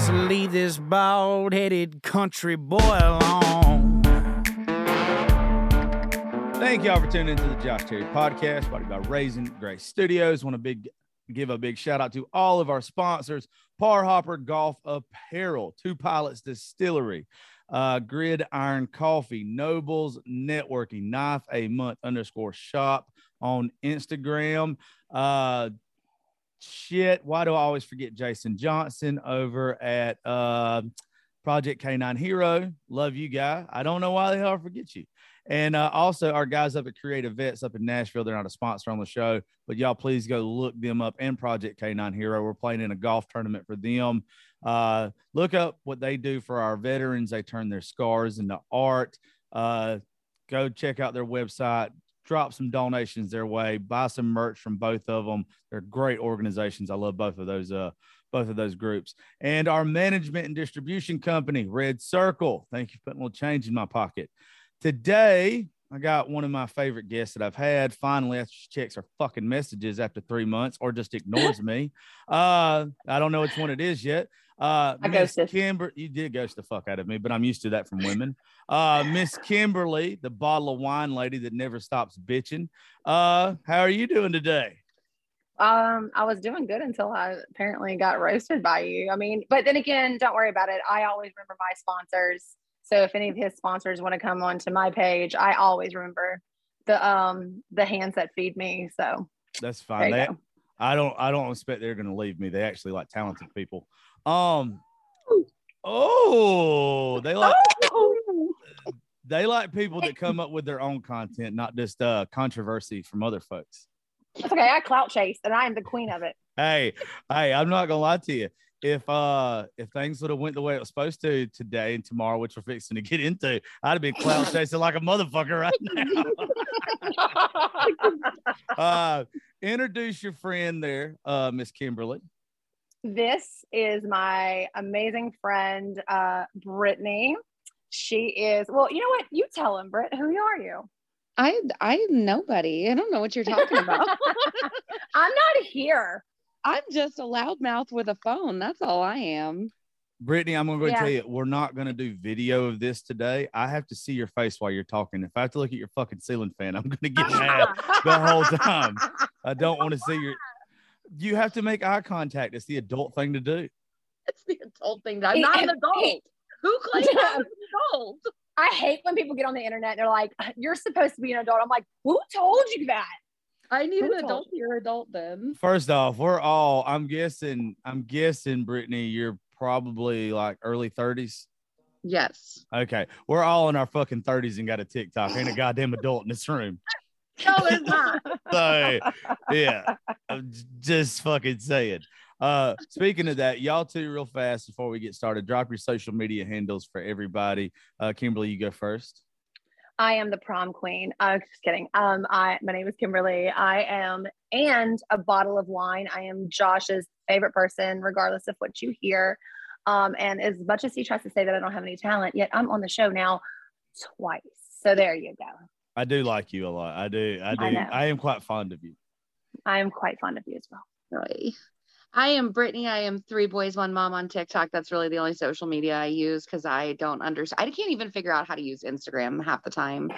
Just leave this bald headed country boy alone. Thank y'all for tuning into the Josh Terry podcast, brought by Raisin Grace Studios. Want to big give a big shout out to all of our sponsors: Par Hopper Golf Apparel, Two Pilots Distillery, uh, Grid Iron Coffee, Nobles Networking, Knife a Month underscore Shop on Instagram. Uh, shit, why do I always forget Jason Johnson over at uh, Project K9 Hero? Love you, guy. I don't know why the hell I forget you. And uh, also our guys up at Creative Vets up in Nashville. They're not a sponsor on the show, but y'all please go look them up and Project K9 Hero. We're playing in a golf tournament for them. Uh, look up what they do for our veterans. They turn their scars into art. Uh, go check out their website. Drop some donations their way. Buy some merch from both of them. They're great organizations. I love both of those. Uh, both of those groups and our management and distribution company, Red Circle. Thank you for putting a little change in my pocket. Today, I got one of my favorite guests that I've had. Finally, after she checks her fucking messages after three months or just ignores me. Uh, I don't know which one it is yet. Uh, I Miss ghosted. Kimber, you did ghost the fuck out of me, but I'm used to that from women. Uh, Miss Kimberly, the bottle of wine lady that never stops bitching. Uh, how are you doing today? Um, I was doing good until I apparently got roasted by you. I mean, but then again, don't worry about it. I always remember my sponsors. So if any of his sponsors want to come onto my page, I always remember the um the hands that feed me. So That's fine. They. I don't I don't expect they're gonna leave me. They actually like talented people. Um oh they like they like people that come up with their own content, not just uh controversy from other folks. That's okay. I clout chase and I am the queen of it. Hey, hey, I'm not gonna lie to you. If uh if things would have went the way it was supposed to today and tomorrow, which we're fixing to get into, I'd have been clout chasing like a motherfucker right now. uh introduce your friend there, uh Miss Kimberly. This is my amazing friend, uh, Brittany. She is well, you know what? You tell him, Britt, who are you? I I'm nobody. I don't know what you're talking about. I'm not here. I'm just a loudmouth with a phone. That's all I am. Brittany, I'm gonna go Yeah. tell you, we're not gonna do video of this today. I have to see your face while you're talking. If I have to look at your fucking ceiling fan, I'm gonna get mad the whole time. I don't want to see your. You have to make eye contact. It's the adult thing to do. It's the adult thing. I'm not an adult. Who claims I'm an adult? I hate when people get on the internet. And they're like, "You're supposed to be an adult." I'm like, "Who told you that?" I need Who an told adult. You're adult then. First off, we're all. I'm guessing. I'm guessing, Brittany, you're probably like early 30s. Yes. Okay, we're all in our fucking 30s and got a TikTok. Ain't a goddamn adult in this room. No, it's not. So yeah, I'm just fucking saying. Uh, speaking of that, y'all two real fast before we get started, drop your social media handles for everybody. Uh, Kimberly, you go first. I am the prom queen. I uh, just kidding. Um, I my name is Kimberly. I am and a bottle of wine. I am Josh's favorite person, regardless of what you hear. Um, and as much as he tries to say that I don't have any talent, yet I'm on the show now twice. So there you go. I do like you a lot. I do. I do. I I, am quite fond of you. I am quite fond of you as well. Really. I am Brittany. I am three boys, one mom on TikTok. That's really the only social media I use because I don't understand. I can't even figure out how to use Instagram half the time.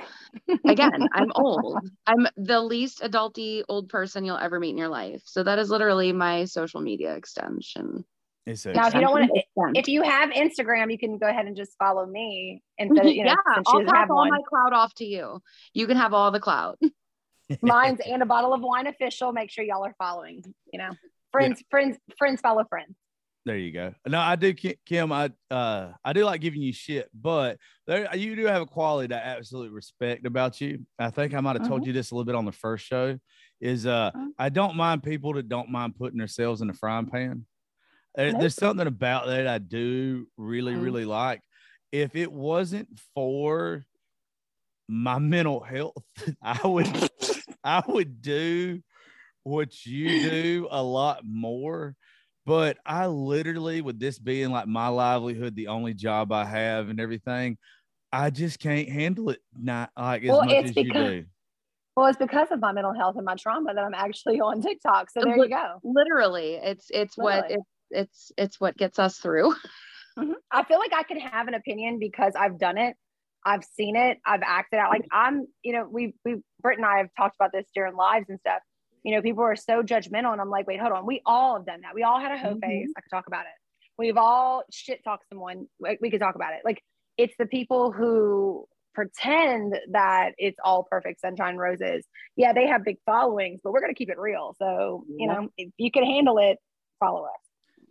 Again, I'm old. I'm the least adulty old person you'll ever meet in your life. So that is literally my social media extension. It's a, Now, if you don't want to, if you have Instagram, you can go ahead and just follow me instead of, you know, yeah, since I'll doesn't pass have all one. my cloud off to you. You can have all the clout. Mine's and a bottle of wine official. Make sure y'all are following, you know, friends, friends, friends follow friends. There you go. No, I do, Kim. I uh, I do like giving you shit, but there you do have a quality that I absolutely respect about you. I think I might have told you this a little bit on the first show. Is uh, Mhm. I don't mind people that don't mind putting themselves in the frying pan. There- Nope. There's something about that I do really, Mhm. really like. If it wasn't for my mental health, I would, I would do what you do a lot more. But I literally, with this being like my livelihood, the only job I have and everything, I just can't handle it not like as Well, much it's as you because- do. Well, it's because of my mental health and my trauma that I'm actually on TikTok. So there you go. Literally, it's it's what it's it's it's what gets us through. Mhm. I feel like I can have an opinion because I've done it. I've seen it. I've acted out. Like I'm, you know, we we Britt and I have talked about this during lives and stuff. You know, people are so judgmental, and I'm like, wait, hold on. We all have done that. We all had a hoe Mhm. face. I could talk about it. We've all shit talked someone. Like, we could talk about it. Like it's the people who pretend that it's all perfect sunshine roses. Yeah, they have big followings, but we're gonna keep it real. So you Yeah. know, if you can handle it, follow us.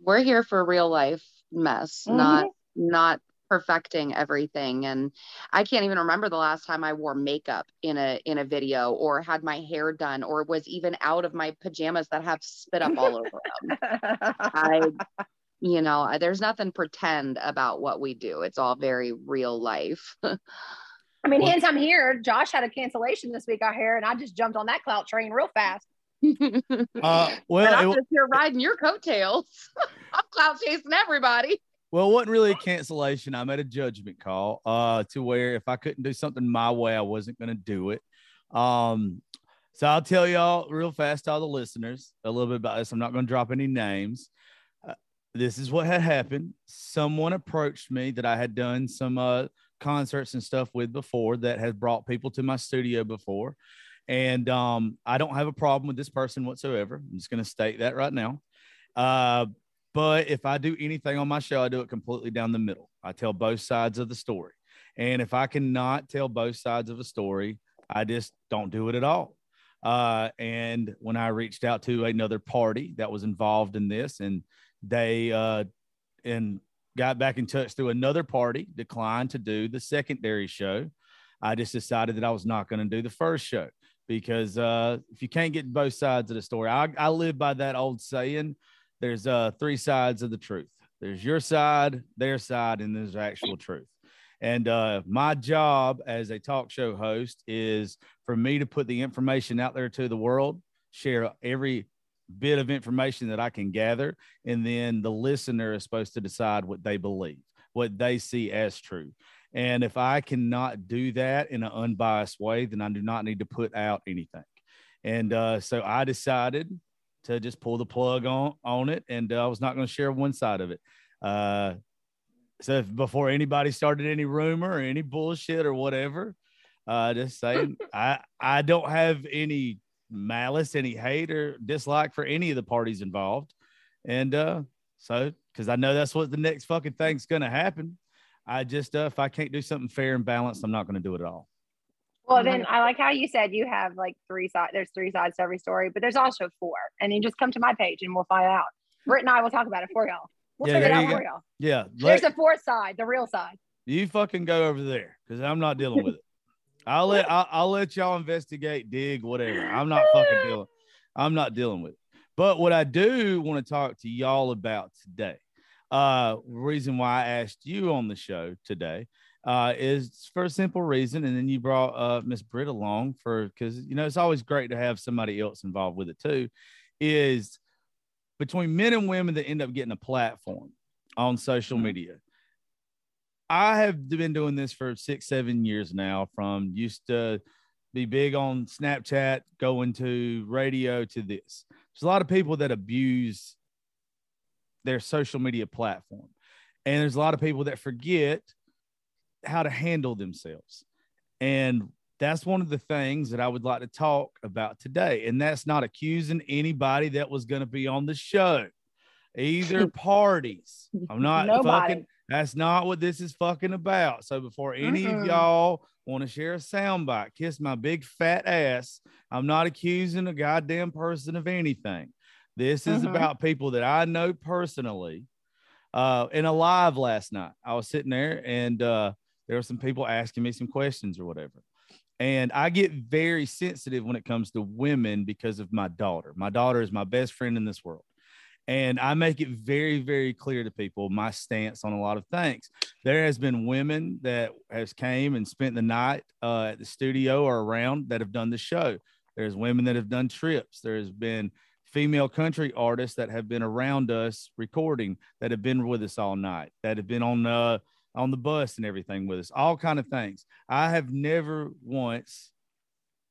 We're here for real life mess, Mhm. not not perfecting everything. And I can't even remember the last time I wore makeup in a in a video or had my hair done or was even out of my pajamas that have spit up all over them. I you know, there's nothing pretend about what we do. It's all very real life. I mean, hence I'm here. Josh had a cancellation this week out here, and I just jumped on that clout train real fast. and Uh, well, I'm it, just here riding your coattails. I'm clout chasing everybody. Well, it wasn't really a cancellation. I made a judgment call uh, to where if I couldn't do something my way, I wasn't going to do it. Um, so I'll tell y'all real fast, all the listeners, a little bit about this. I'm not going to drop any names. Uh, this is what had happened. Someone approached me that I had done some uh, concerts and stuff with before that had brought people to my studio before. And um, I don't have a problem with this person whatsoever. I'm just going to state that right now. Uh, but if I do anything on my show, I do it completely down the middle. I tell both sides of the story. And if I cannot tell both sides of a story, I just don't do it at all. Uh, and when I reached out to another party that was involved in this, and they uh, and got back in touch through another party, declined to do the secondary show. I just decided that I was not going to do the first show because uh, if you can't get both sides of the story, I, I live by that old saying there's uh three sides of the truth. There's your side, their side, and there's actual truth. And uh, my job as a talk show host is for me to put the information out there to the world, share every bit of information that I can gather, and then the listener is supposed to decide what they believe, what they see as true. And if I cannot do that in an unbiased way, then I do not need to put out anything. And uh, so I decided to just pull the plug on on it, and uh, I was not going to share one side of it. Uh, so if, before anybody started any rumor or any bullshit or whatever, uh, just saying I I don't have any malice, any hate or dislike for any of the parties involved, and uh, so because I know that's what the next fucking thing's going to happen. I just uh, if I can't do something fair and balanced, I'm not going to do it at all. Well, then I like how you said you have like three sides. There's three sides to every story, but there's also four. And you just come to my page and we'll find out. Britt and I will talk about it for y'all. We'll Yeah, figure it out for go. y'all. Yeah, There's a fourth side, the real side. You fucking go over there because I'm not dealing with it. I'll let I'll, I'll let y'all investigate, dig, whatever. I'm not fucking dealing. I'm not dealing with it. But what I do want to talk to y'all about today, uh, reason why I asked you on the show today, uh, is for a simple reason. And then you brought uh Miss Britt along for because you know it's always great to have somebody else involved with it too. Is between men and women that end up getting a platform on social media. I have been doing this for six, seven years now. From used to be big on Snapchat, going to radio to this. There's a lot of people that abuse their social media platform. And there's a lot of people that forget how to handle themselves. And that's one of the things that I would like to talk about today. And that's not accusing anybody that was going to be on the show, either parties. I'm not Nobody. fucking, that's not what this is fucking about. So before any of y'all want to share a soundbite, kiss my big fat ass, I'm not accusing a goddamn person of anything. This is Mhm. about people that I know personally. Uh, in a live last night, I was sitting there and uh, there were some people asking me some questions or whatever. And I get very sensitive when it comes to women because of my daughter. My daughter is my best friend in this world. And I make it very, very clear to people my stance on a lot of things. There has been women that has came and spent the night uh, at the studio or around that have done the show. There's women that have done trips. There's been female country artists that have been around us recording that have been with us all night, that have been on uh, on the bus and everything with us, all kind of things. I have never once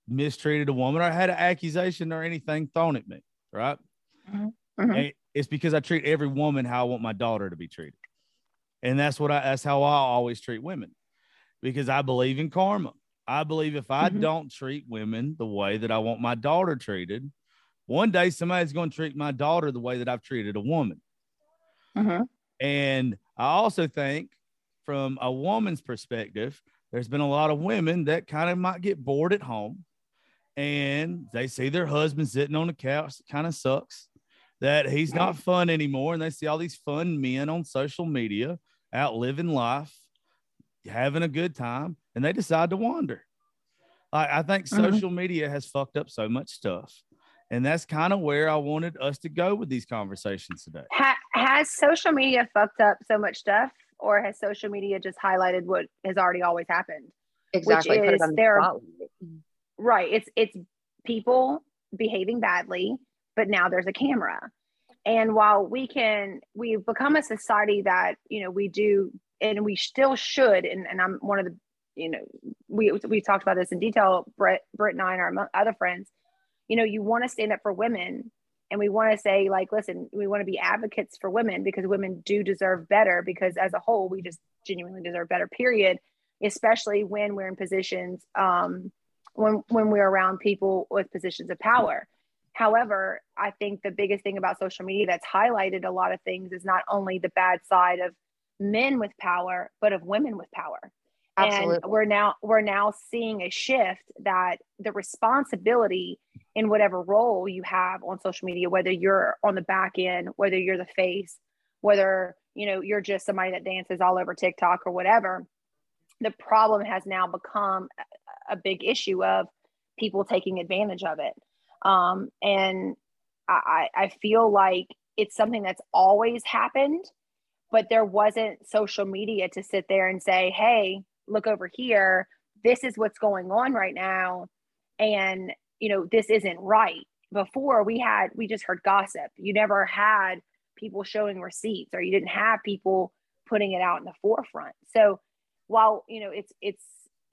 mistreated a woman or had an accusation or anything thrown at me, right? Mhm. And it's because I treat every woman how I want my daughter to be treated. And that's what I that's how I always treat women because I believe in karma. I believe if I Mhm. don't treat women the way that I want my daughter treated, one day somebody's going to treat my daughter the way that I've treated a woman. Mhm. And I also think from a woman's perspective, there's been a lot of women that kind of might get bored at home and they see their husband sitting on the couch, kind of sucks that he's not fun anymore. And they see all these fun men on social media out living life, having a good time, and they decide to wander. I, I think Mhm. social media has fucked up so much stuff. And that's kind of where I wanted us to go with these conversations today. Ha- has social media fucked up so much stuff, or has social media just highlighted what has already always happened? Exactly. Put it is on the. Right. It's it's people behaving badly, but now there's a camera. And while we can, we've become a society that you know we do, and we still should. And, and I'm one of the, you know, we we talked about this in detail. Brett, Britt, and I, and our other friends. You know, you want to stand up for women, and we want to say like, listen, we want to be advocates for women because women do deserve better. Because as a whole, we just genuinely deserve better. Period. Especially when we're in positions. Um, when when we're around people with positions of power. However, I think the biggest thing about social media that's highlighted a lot of things is not only the bad side of men with power, but of women with power. Absolutely. And we're now we're now seeing a shift that the responsibility in whatever role you have on social media, whether you're on the back end, whether you're the face, whether you know you're just somebody that dances all over TikTok or whatever, the problem has now become a- big issue of people taking advantage of it. Um, and I I feel like it's something that's always happened, but there wasn't social media to sit there and say, hey, look over here. This is what's going on right now. And, you know, this isn't right. Before we had, we just heard gossip. You never had people showing receipts or you didn't have people putting it out in the forefront. So while, you know, it's, it's,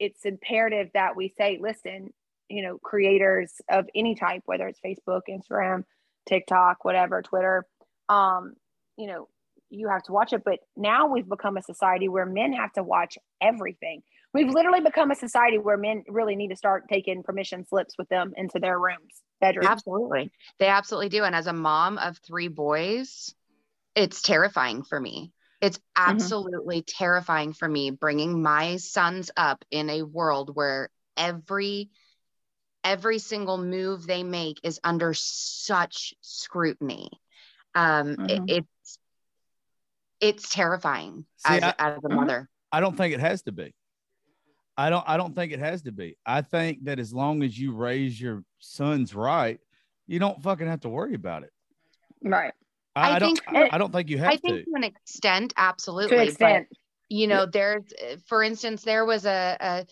it's imperative that we say, listen, you know, creators of any type, whether it's Facebook, Instagram, TikTok, whatever, Twitter, um, you know, you have to watch it. But now we've become a society where men have to watch everything. We've literally become a society where men really need to start taking permission slips with them into their rooms, bedrooms. Absolutely. They absolutely do. And as a mom of three boys, it's terrifying for me. It's absolutely terrifying for me bringing my sons up in a world where every every single move they make is under such scrutiny. Um, it- Mhm. it's it's terrifying See, as, I- as a Mhm. mother. I don't think it has to be. I don't I don't think it has to be. I think that as long as you raise your sons right, you don't fucking have to worry about it. Right. I, I I don't think- I, I don't think you have to I think to. to an extent, absolutely. To an but- extent. you know there's for instance there was a a,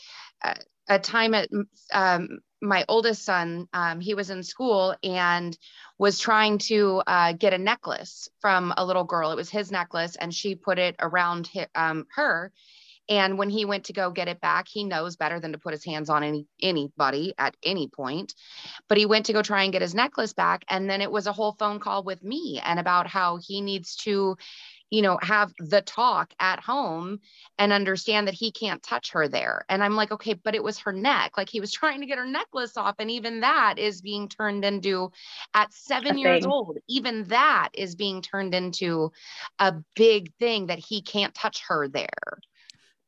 a- a time at um, my oldest son um, he was in school and was trying to uh, get a necklace from a little girl it was his necklace and she put it around hi um, her And when he went to go get it back, he knows better than to put his hands on any anybody at any point. But he went to go try and get his necklace back. And then it was a whole phone call with me and about how he needs to you know, have the talk at home and understand that he can't touch her there. And I'm like, okay, but it was her neck. Like he was trying to get her necklace off. And even that is being turned into, at seven years old, even that is being turned into a big thing that he can't touch her there.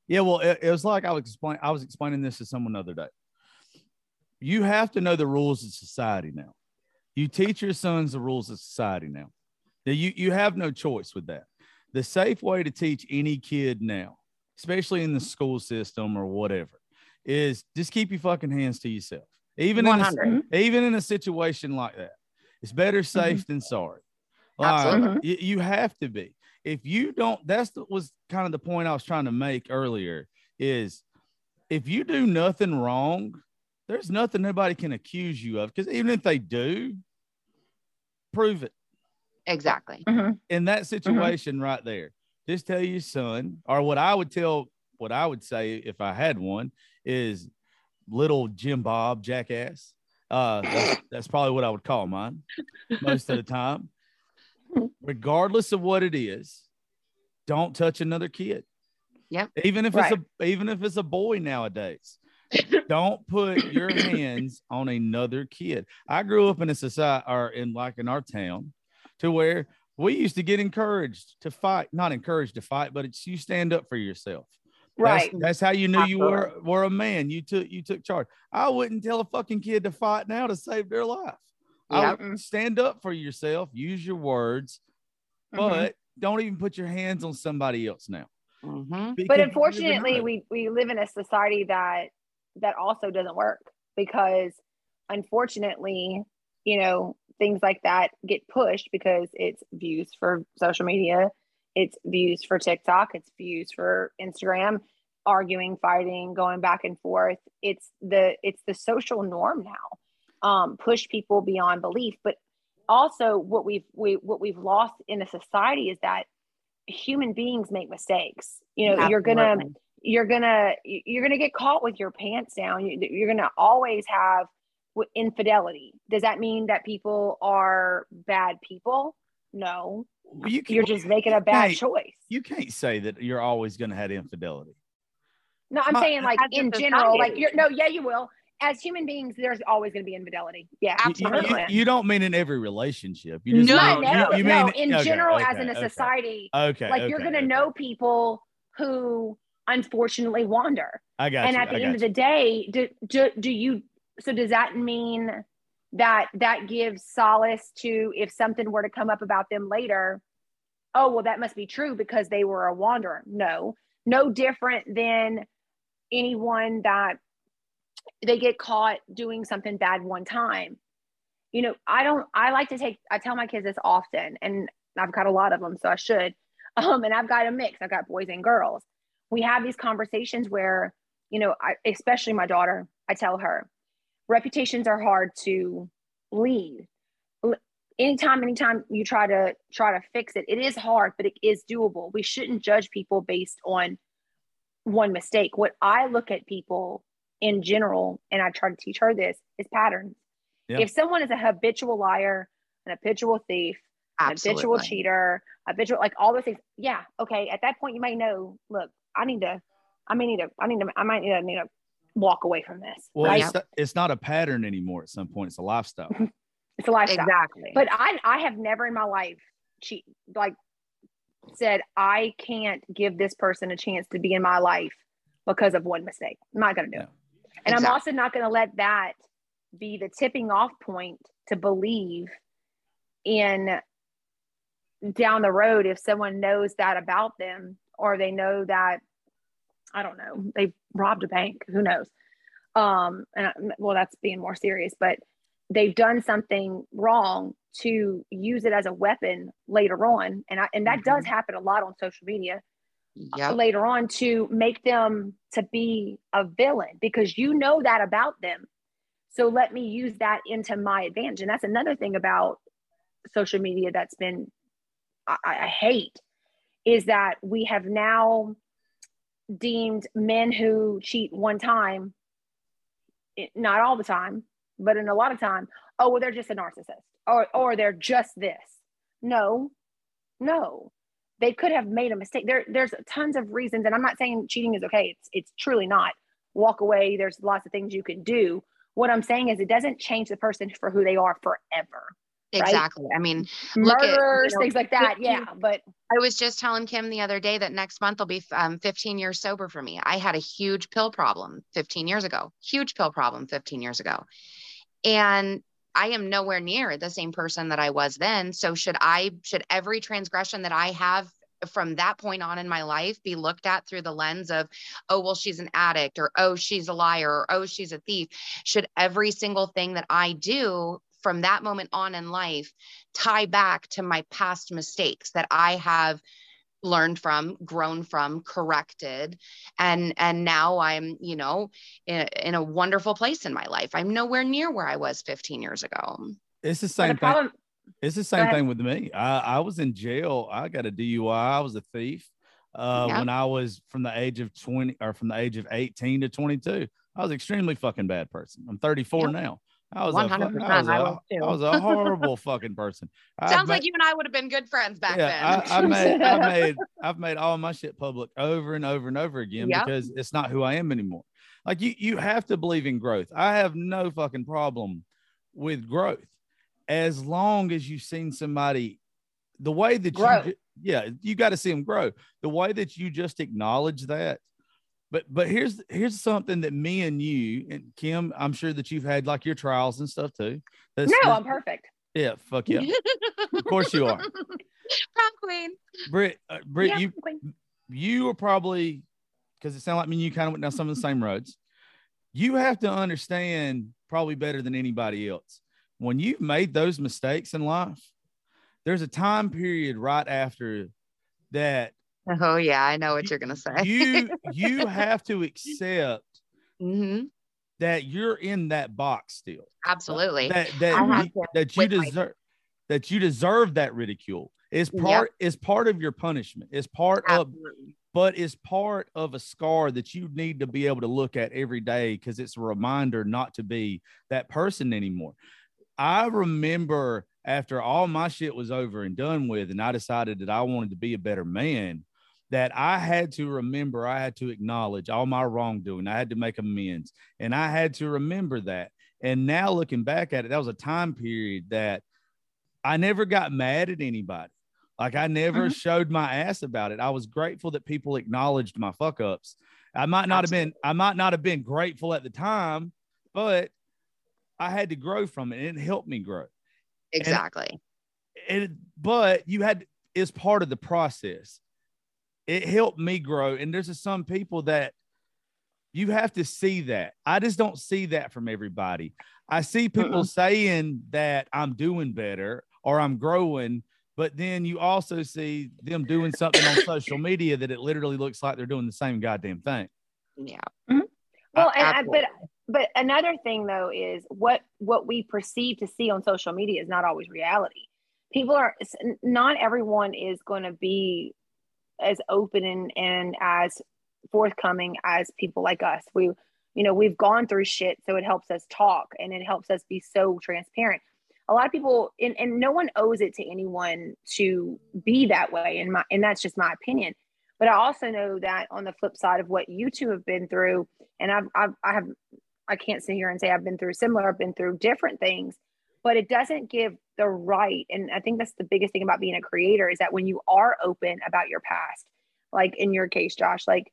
Yeah, well, it, it was like I was explaining. I was explaining this to someone the other day. You have to know the rules of society now. You teach your sons the rules of society now. Now you you have no choice with that the safe way to teach any kid now, especially in the school system or whatever, is just keep your fucking hands to yourself. Even in a, even in a situation like that, it's better safe mm-hmm. than sorry. Absolutely. Uh, you, you, have to be. If you don't, that's the, was kind of the point I was trying to make earlier. Is if you do nothing wrong, there's nothing nobody can accuse you of. Because even if they do, prove it. Exactly. Mm-hmm. In that mm-hmm. situation mm-hmm. right there, just tell your son, or what I would tell, what I would say if I had one is little Jim Bob jackass. Uh, that's, that's probably what I would call mine most of the time. Regardless of what it is, don't touch another kid. Yeah. Even if right. it's a even if it's a boy nowadays. don't put your hands on another kid. I grew up in a society or in like in our town to where we used to get encouraged to fight, not encouraged to fight, but it's you stand up for yourself. Right. That's, that's how you knew you were were a man. You took you took charge. I wouldn't tell a fucking kid to fight now to save their life. Yep. I stand up for yourself, use your words, mm-hmm. but don't even put your hands on somebody else now. Mm-hmm. But unfortunately, we we live in a society that that also doesn't work because unfortunately, you know, things like that get pushed because it's views for social media, it's views for TikTok, it's views for Instagram, arguing, fighting, going back and forth. It's the it's the social norm now. Um, push people beyond belief, but also what we've we what we've lost in a society is that human beings make mistakes. You know, Absolutely. you're gonna you're gonna you're gonna get caught with your pants down. You're gonna always have infidelity. Does that mean that people are bad people? No. You you're just making a bad choice. You can't say that you're always going to have infidelity. No, I'm saying like in general, like you're no, yeah, you will. As human beings, there's always going to be infidelity. Yeah, absolutely. You, you, you, don't mean in every relationship. You just no, mean, no, you, no. Mean, in okay, general, okay, as in a okay. society. Okay. Like you're going to know people who unfortunately wander. I got And at the end of the day, do, do, do you so does that mean that that gives solace to if something were to come up about them later oh well that must be true because they were a wanderer no no different than anyone that they get caught doing something bad one time. You know i don't i like to take i tell my kids this often and i've got a lot of them so i should. Um and i've got a mix. I've got boys and girls. We have these conversations where you know I, especially my daughter i tell her reputations are hard to lead. Anytime anytime you try to try to fix it it is hard but it is doable. We shouldn't judge people based on one mistake. What i look at people in general and i try to teach her this is patterns yeah. if someone is a habitual liar an habitual thief an habitual cheater habitual like all those things yeah okay at that point you might know look i need to i may need to i need to i might need to, need to walk away from this. Well, right? it's, it's not a pattern anymore. At some point, it's a lifestyle. it's a lifestyle. Exactly. But I, I have never in my life, she like said, I can't give this person a chance to be in my life because of one mistake. I'm not going to do it. And exactly. I'm also not going to let that be the tipping off point to believe in down the road if someone knows that about them or they know that I don't know, they robbed a bank, who knows? Um, and well, that's being more serious, but they've done something wrong to use it as a weapon later on. And I, and that mm-hmm. does happen a lot on social media yep. later on to make them to be a villain because you know that about them. So let me use that into my advantage. And that's another thing about social media that's been I, I hate is that we have now deemed men who cheat one time, not all the time, but in a lot of time, oh, well, they're just a narcissist or, or they're just this. No, no. They could have made a mistake. There, there's tons of reasons, and I'm not saying cheating is okay. It's it's truly not. Walk away. There's lots of things you can do. What I'm saying is it doesn't change the person for who they are forever. Exactly. Right? I mean, murderers, at, you know, things like that. Yeah. But I was just telling Kim the other day that next month will be um, 15 years sober for me. I had a huge pill problem 15 years ago, huge pill problem 15 years ago. And I am nowhere near the same person that I was then. So should I, should every transgression that I have from that point on in my life be looked at through the lens of, oh, well, she's an addict or, oh, she's a liar or, oh, she's a thief? Should every single thing that I do from that moment on in life tie back to my past mistakes that I have learned from grown from corrected. And and now i'm you know in, in a wonderful place in my life. I'm nowhere near where i was 15 years ago. It's the same the problem, thing. it's the same thing with me. I, I was in jail. I got a dui i. Was a thief uh, yeah. when i was from the age of 20 or from the age of 18 to 22 i was extremely fucking bad person. I'm 34 yeah. now I was 100%. A, I, was a, I was a horrible fucking person. Sounds like you and I would have been good friends back yeah, then. I, I made, I made, I've made all my shit public over and over and over again yep. because it's not who I am anymore. Like you, you have to believe in growth. I have no fucking problem with growth as long as you've seen somebody the way that grow. you, yeah, you got to see them grow. The way that you just acknowledge that but but here's here's something that me and you and Kim, I'm sure that you've had like your trials and stuff too. That's, no, I'm perfect. Yeah, fuck yeah. of course you are. Prom queen. Britt, uh, Britt, yeah, you you are probably because it sounded like me and you kind of went down some of the same roads. You have to understand probably better than anybody else when you've made those mistakes in life. There's a time period right after that Oh yeah, I know what you're gonna say. you you have to accept mm-hmm. that you're in that box still. Absolutely. That that, you, that you deserve that you deserve that ridicule. Is part yep. is part of your punishment. It's part Absolutely. of but it's part of a scar that you need to be able to look at every day because it's a reminder not to be that person anymore. I remember after all my shit was over and done with, and I decided that I wanted to be a better man that I had to remember, I had to acknowledge all my wrongdoing. I had to make amends. And I had to remember that. And now looking back at it, that was a time period that I never got mad at anybody. Like I never mm-hmm. showed my ass about it. I was grateful that people acknowledged my fuck ups. I might not Absolutely. have been, I might not have been grateful at the time, but I had to grow from it. And it helped me grow. Exactly. And, and but you had is part of the process it helped me grow. And there's some people that you have to see that. I just don't see that from everybody. I see people uh-uh. saying that I'm doing better or I'm growing, but then you also see them doing something on social media that it literally looks like they're doing the same goddamn thing. Yeah. Mm-hmm. Well, I, and, but but another thing though is what what we perceive to see on social media is not always reality. People are not everyone is going to be as open and, and as forthcoming as people like us. We, you know, we've gone through shit, so it helps us talk and it helps us be so transparent. A lot of people, and, and no one owes it to anyone to be that way, and my and that's just my opinion. But I also know that on the flip side of what you two have been through, and I've, I've I have I can't sit here and say I've been through similar. I've been through different things, but it doesn't give the right and i think that's the biggest thing about being a creator is that when you are open about your past like in your case josh like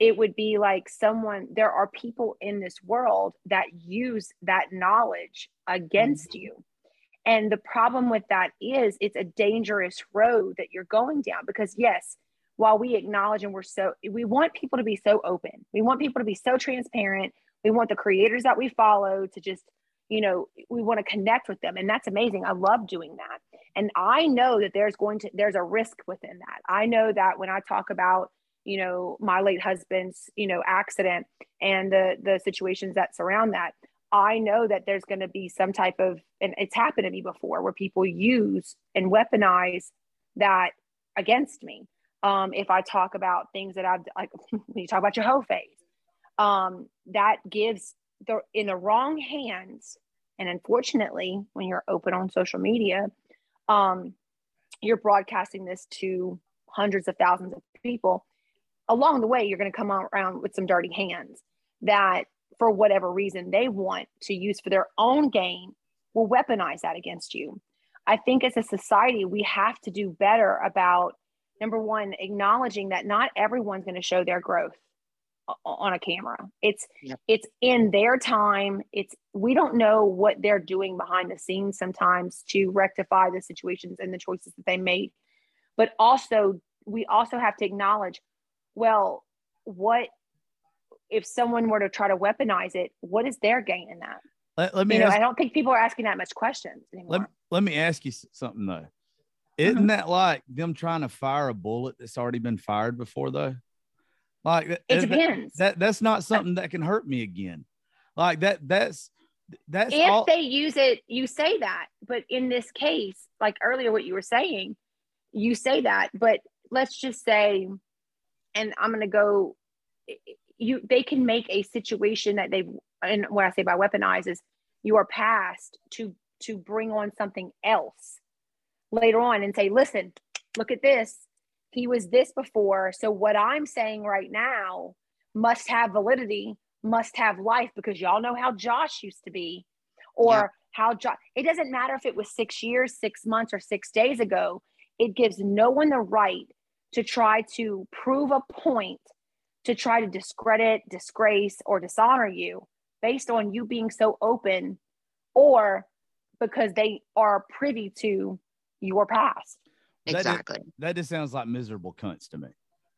it would be like someone there are people in this world that use that knowledge against mm-hmm. you. And the problem with that is it's a dangerous road that you're going down because yes while we acknowledge and we're so we want people to be so open. We want people to be so transparent. We want the creators that we follow to just you know we want to connect with them and that's amazing i love doing that. And i know that there's going to there's a risk within that. I know that when i talk about you know my late husband's you know accident and the the situations that surround that i know that there's going to be some type of and it's happened to me before where people use and weaponize that against me. Um, if I talk about things that I've like, when you talk about your hoe phase, um, that gives the in the wrong hands. And unfortunately, when you're open on social media, um, you're broadcasting this to hundreds of thousands of people. Along the way, you're going to come around with some dirty hands that, for whatever reason, they want to use for their own gain, will weaponize that against you. I think as a society, we have to do better about number one, acknowledging that not everyone's going to show their growth on a camera. It's yep. it's in their time. It's we don't know what they're doing behind the scenes sometimes to rectify the situations and the choices that they made. But also we also have to acknowledge well, what if someone were to try to weaponize it, what is their gain in that? Let, let me you know, I don't think people are asking that much questions anymore. Let, let me ask you something though. Isn't mm-hmm. that like them trying to fire a bullet that's already been fired before though? Like it that, depends. That, that's not something that can hurt me again. Like that that's that's if all- they use it, you say that. But in this case, like earlier what you were saying, you say that, but let's just say, and I'm gonna go you they can make a situation that they and what I say by weaponize is your past to to bring on something else later on and say, listen, look at this he was this before. So what I'm saying right now must have validity, must have life because y'all know how Josh used to be or yeah. how Josh, it doesn't matter if it was six years, six months, or six days ago. It gives no one the right to try to prove a point, to try to discredit, disgrace, or dishonor you based on you being so open or because they are privy to your past. Exactly. That, that just sounds like miserable cunts to me.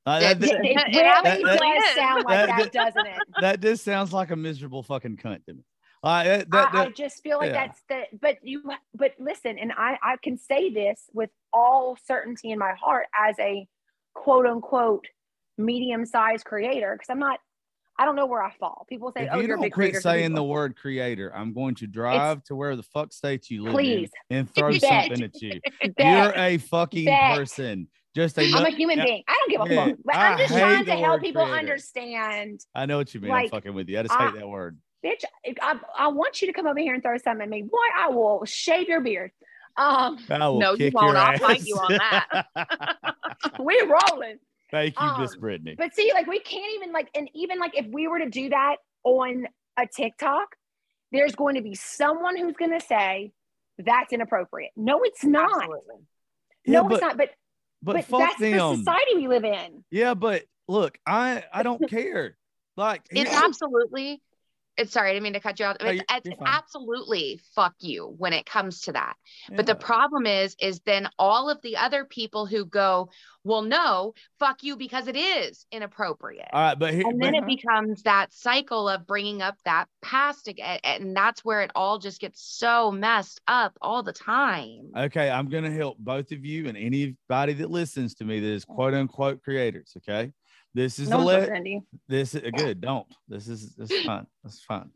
Uh, that, that, it, it really that, does sound like that, doesn't it? That just sounds like a miserable fucking cunt to me. Uh, that, I, I, just feel like yeah. that's the but you but listen and I I can say this with all certainty in my heart as a quote unquote medium sized creator because I'm not I don't know where I fall. People say, if "Oh, you you're don't quit saying the word creator." I'm going to drive it's, to where the fuck state you live please. in and throw something at you. you're a fucking Bet. person. Just a. I'm a human being. I don't give a yeah, fuck. But I'm just trying to help people creator. understand. I know what you mean. Like, I'm fucking with you. I just I, hate that word. Bitch, I, I want you to come over here and throw something at me. Boy, I will shave your beard. Um, no, you won't. I'll fight you on that. We're rolling. Thank you, um, Miss Brittany. But see, like we can't even like, and even like if we were to do that on a TikTok, there's going to be someone who's going to say that's inappropriate. No, it's not. Absolutely. No, yeah, but, it's not. But but, but that's them. the society we live in. Yeah, but look, I I don't care. Like it's absolutely it's sorry, I didn't mean to cut you out. It's, it's absolutely fuck you when it comes to that. Yeah. But the problem is, is then all of the other people who go, well, no, fuck you because it is inappropriate. All right, but here, and then but, it becomes that cycle of bringing up that past again, and that's where it all just gets so messed up all the time. Okay, I'm gonna help both of you and anybody that listens to me that is quote unquote creators. Okay. This is no the let. This is good. Don't. This is this is fine. That's fine.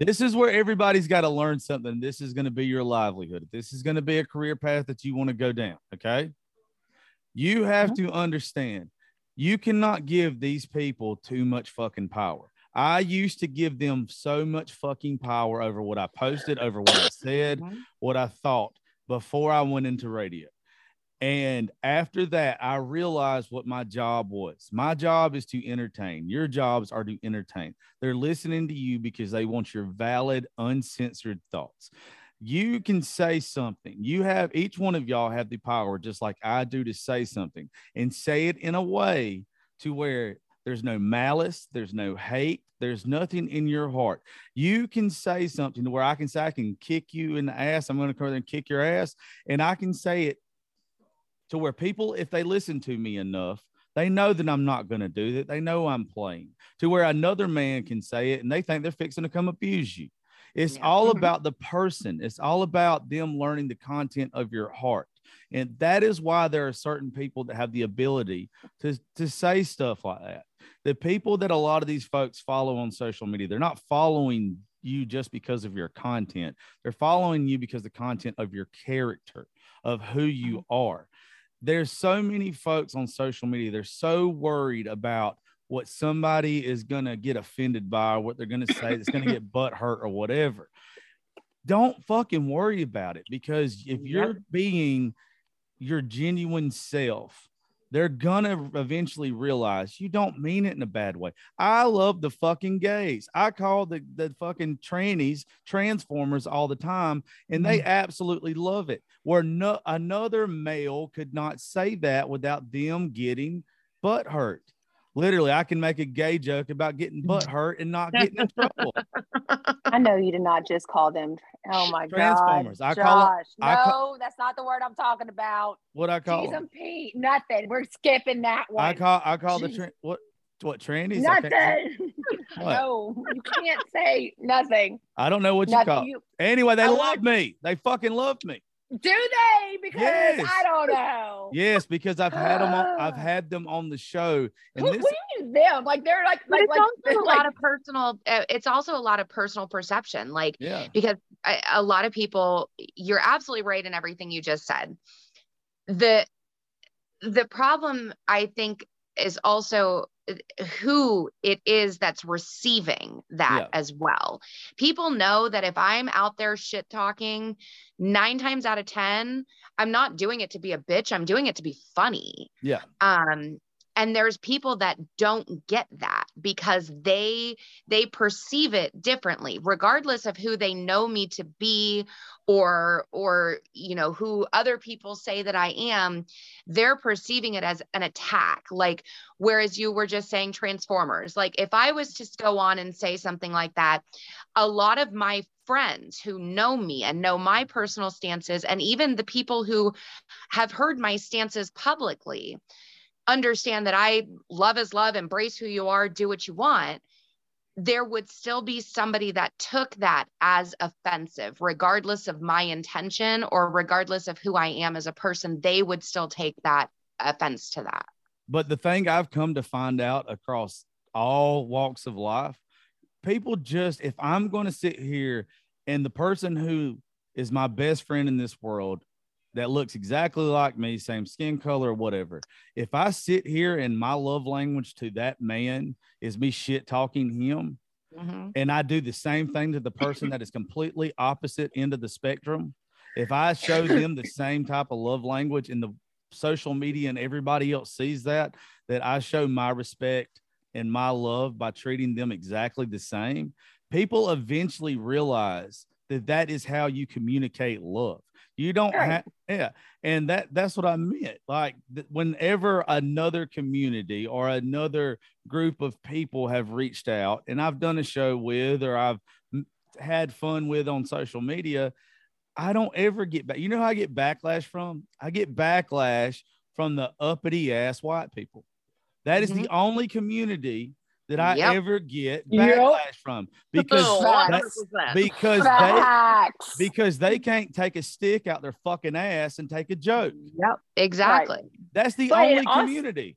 This is where everybody's got to learn something. This is going to be your livelihood. This is going to be a career path that you want to go down. Okay. You have mm-hmm. to understand. You cannot give these people too much fucking power. I used to give them so much fucking power over what I posted, over what I said, mm-hmm. what I thought before I went into radio. And after that, I realized what my job was. My job is to entertain. Your jobs are to entertain. They're listening to you because they want your valid, uncensored thoughts. You can say something. You have each one of y'all have the power, just like I do, to say something and say it in a way to where there's no malice, there's no hate, there's nothing in your heart. You can say something to where I can say, I can kick you in the ass. I'm going to come there and kick your ass. And I can say it to where people, if they listen to me enough, they know that I'm not going to do that. They know I'm playing to where another man can say it and they think they're fixing to come abuse you. It's yeah. all mm-hmm. about the person. It's all about them learning the content of your heart. And that is why there are certain people that have the ability to, to say stuff like that. The people that a lot of these folks follow on social media, they're not following you just because of your content. They're following you because the content of your character, of who you mm-hmm. are there's so many folks on social media. They're so worried about what somebody is gonna get offended by, what they're gonna say that's gonna get butt hurt or whatever. Don't fucking worry about it because if you're being your genuine self, they're gonna eventually realize you don't mean it in a bad way. I love the fucking gays. I call the, the fucking trannies transformers all the time, and they mm-hmm. absolutely love it. Where no another male could not say that without them getting butt hurt. Literally, I can make a gay joke about getting butt hurt and not getting in trouble. I know you did not just call them. Oh my Transformers. god, I call it- Josh. I no, that's not the word I'm talking about. What I call them? Pete. Nothing. We're skipping that one. I call I call the Jeez. tra- what what trannies? Nothing. What? no, you can't say nothing. I don't know what you Nothing. call. You- Anyway, they I love me. They fucking love me. Do they? Because Yes. I don't know. Yes, because I've had them. On, I've had them on the show, and Who, this what do you mean them? Like they're like, like, it's like, also a like- lot of personal. Uh, it's also a lot of personal perception. Like yeah, because I, a lot of people you're absolutely right in everything you just said the the problem i think is also who it is that's receiving that Yeah. as well. People know that if i'm out there shit talking nine times out of ten i'm not doing it to be a bitch i'm doing it to be funny. Yeah, um and there's people that don't get that because they they perceive it differently regardless of who they know me to be or or you know who other people say that i am they're perceiving it as an attack. Like whereas you were just saying transformers. Like if i was to go on and say something like that a lot of my friends who know me and know my personal stances and even the people who have heard my stances publicly understand that I love is love, embrace who you are, do what you want, there would still be somebody that took that as offensive, regardless of my intention or regardless of who I am as a person, they would still take that offense to that. But the thing I've come to find out across all walks of life, people just, if I'm going to sit here and the person who is my best friend in this world that looks exactly like me, same skin color, whatever, if I sit here and my love language to that man is me shit talking him, Mhm. and I do the same thing to the person that is completely opposite end of the spectrum, if I show them the same type of love language in the social media and everybody else sees that, that I show my respect and my love by treating them exactly the same, people eventually realize that that is how you communicate love. You don't Right. have, yeah, and that that's what I meant. Like th- whenever another community or another group of people have reached out, and I've done a show with, or I've had fun with on social media, I don't ever get back. You know how I get backlash from? I get backlash from the uppity ass white people. That is mm-hmm. the only community that I Yep. ever get Yep. backlash from because Oh, that- 100%. because they because they can't take a stick out their fucking ass and take a joke. Yep, exactly. That's the But only also- community.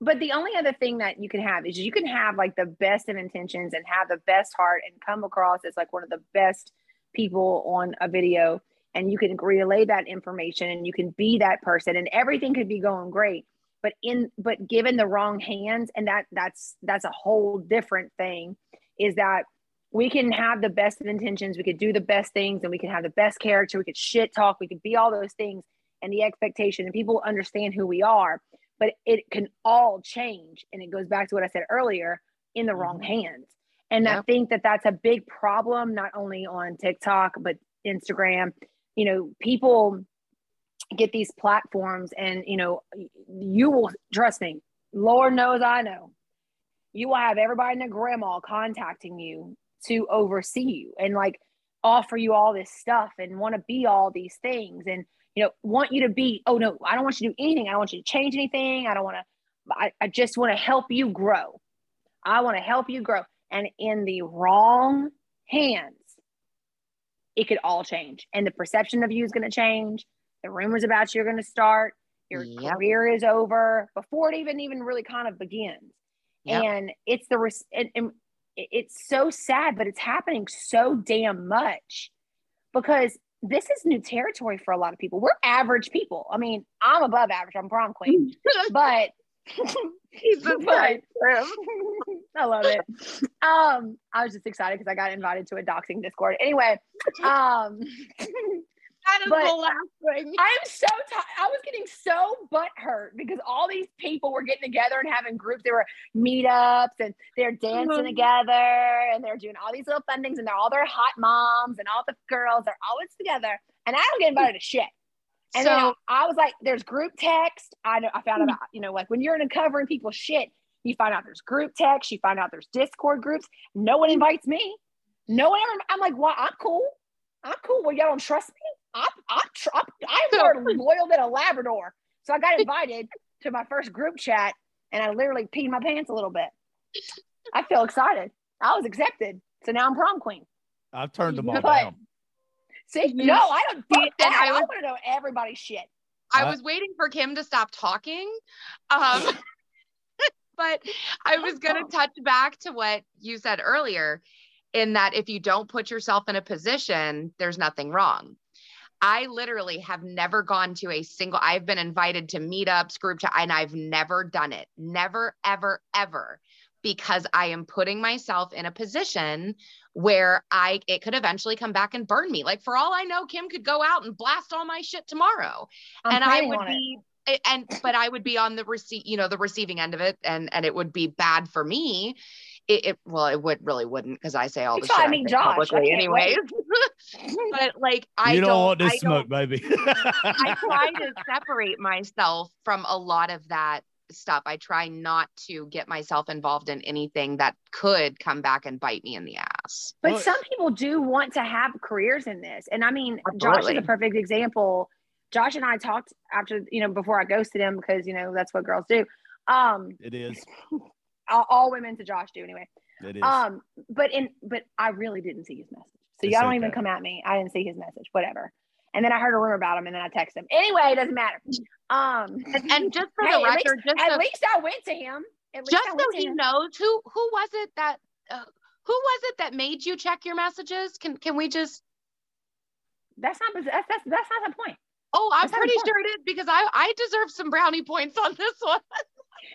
But the only other thing that you can have is you can have like the best of intentions and have the best heart and come across as like one of the best people on a video and you can relay that information and you can be that person and everything could be going great but in but given the wrong hands and that that's that's a whole different thing is that we can have the best of intentions we could do the best things and we can have the best character we could shit talk we could be all those things and the expectation and people understand who we are but it can all change and it goes back to what i said earlier in the wrong mm-hmm. hands. And i think that that's a big problem not only on tiktok but instagram. You know people get these platforms and you know you will trust me lord knows i know. You will have everybody and their grandma contacting you to oversee you and like offer you all this stuff and want to be all these things. And you know want you to be oh no i don't want you to do anything. I don't want you to change anything. I don't want to I, I just want to help you grow. I want to help you grow. And in the wrong hands it could all change. And the perception of you is going to change the rumors about you are going to start your Yep. career is over before it even even really kind of begins Yep. and it's the res- and, and it's so sad but it's happening so damn much because this is new territory for a lot of people. We're average people. I mean, I'm above average. I'm prom queen, but But- I love it. Um, I was just excited because I got invited to a doxing Discord. Anyway, um, That is But- the. I am so tired. I was getting so butt hurt because all these people were getting together and having groups. There were meetups and they're dancing Mhm. together and they're doing all these little fun things and they're all their hot moms and all the girls are always together. And I don't get invited to shit. And then I, So- I was like, there's group text. I know I found out, you know, like when you're in a covering people's shit, you find out there's group text, you find out there's Discord groups. No one invites me. No one ever. I'm like, well, I'm cool. I'm cool. Well, y'all don't trust me. I'm I'm tr- I'm, I'm more loyal than a Labrador. So I got invited to my first group chat, and I literally peed my pants a little bit. I feel excited. I was accepted, so now I'm prom queen. I've turned them all But- down. See, no, I don't. Fuck that. I I, want to know everybody's shit. I was waiting for Kim to stop talking. Um, but I was going to touch back to what you said earlier in that if you don't put yourself in a position, there's nothing wrong. I literally have never gone to a single, I've been invited to meetups, group chat, and I've never done it. Never, ever, ever. Because I am putting myself in a position where I it could eventually come back and burn me. Like for all I know, Kim could go out and blast all my shit tomorrow I'm and I would on it. be and but I would be on the receipt, you know, the receiving end of it, and and it would be bad for me. It, it well, it would really wouldn't because I say all the Until shit I I Josh, I publicly can't anyways. but like I you don't, want this I smoke, baby. I try to separate myself from a lot of that stuff. I try not to get myself involved in anything that could come back and bite me in the ass. But Well- some people do want to have careers in this. And I mean, Josh is a perfect example. Josh and I talked after, you know, before I ghosted him because, you know, that's what girls do. Um, it is. all, all women to Josh do anyway. It is. Um, but in, but I really didn't see his message. So It's y'all don't even come at me. I didn't see his message, whatever. And then I heard a rumor about him and then I texted him. Anyway, it doesn't matter. Um, And, and just for Hey, the at least- record, just at so, least I went to him. At least just I so to he him. knows who who was it that uh, who was it that made you check your messages? Can can we just That's not, that's, that's, that's not the point. Oh, I'm That's pretty sure it is because I I deserve some brownie points on this one.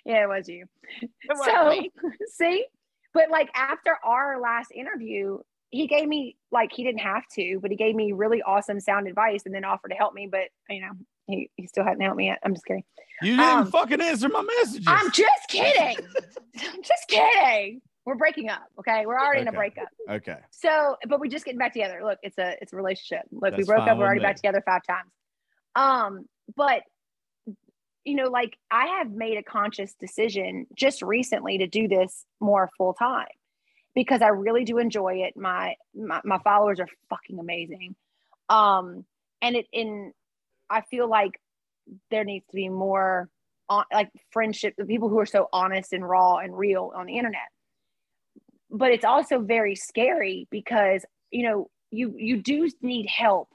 Yeah, it was you. It was so me. see? But like after our last interview he gave me like he didn't have to but he gave me really awesome sound advice and then offered to help me but you know he, he still hadn't helped me yet. I'm just kidding. You didn't um, fucking answer my messages. i'm just kidding. I'm just kidding. We're breaking up okay? We're already in a breakup. Okay. so but we're just getting back together. Look it's a it's a relationship. Look we broke up we're already me. back together five times. Um but you know like i have made a conscious decision just recently to do this more full time because i really do enjoy it. My, my my followers are fucking amazing. Um and it in i feel like there needs to be more on like friendship the people who are so honest and raw and real on the internet. But it's also very scary because you know you you do need help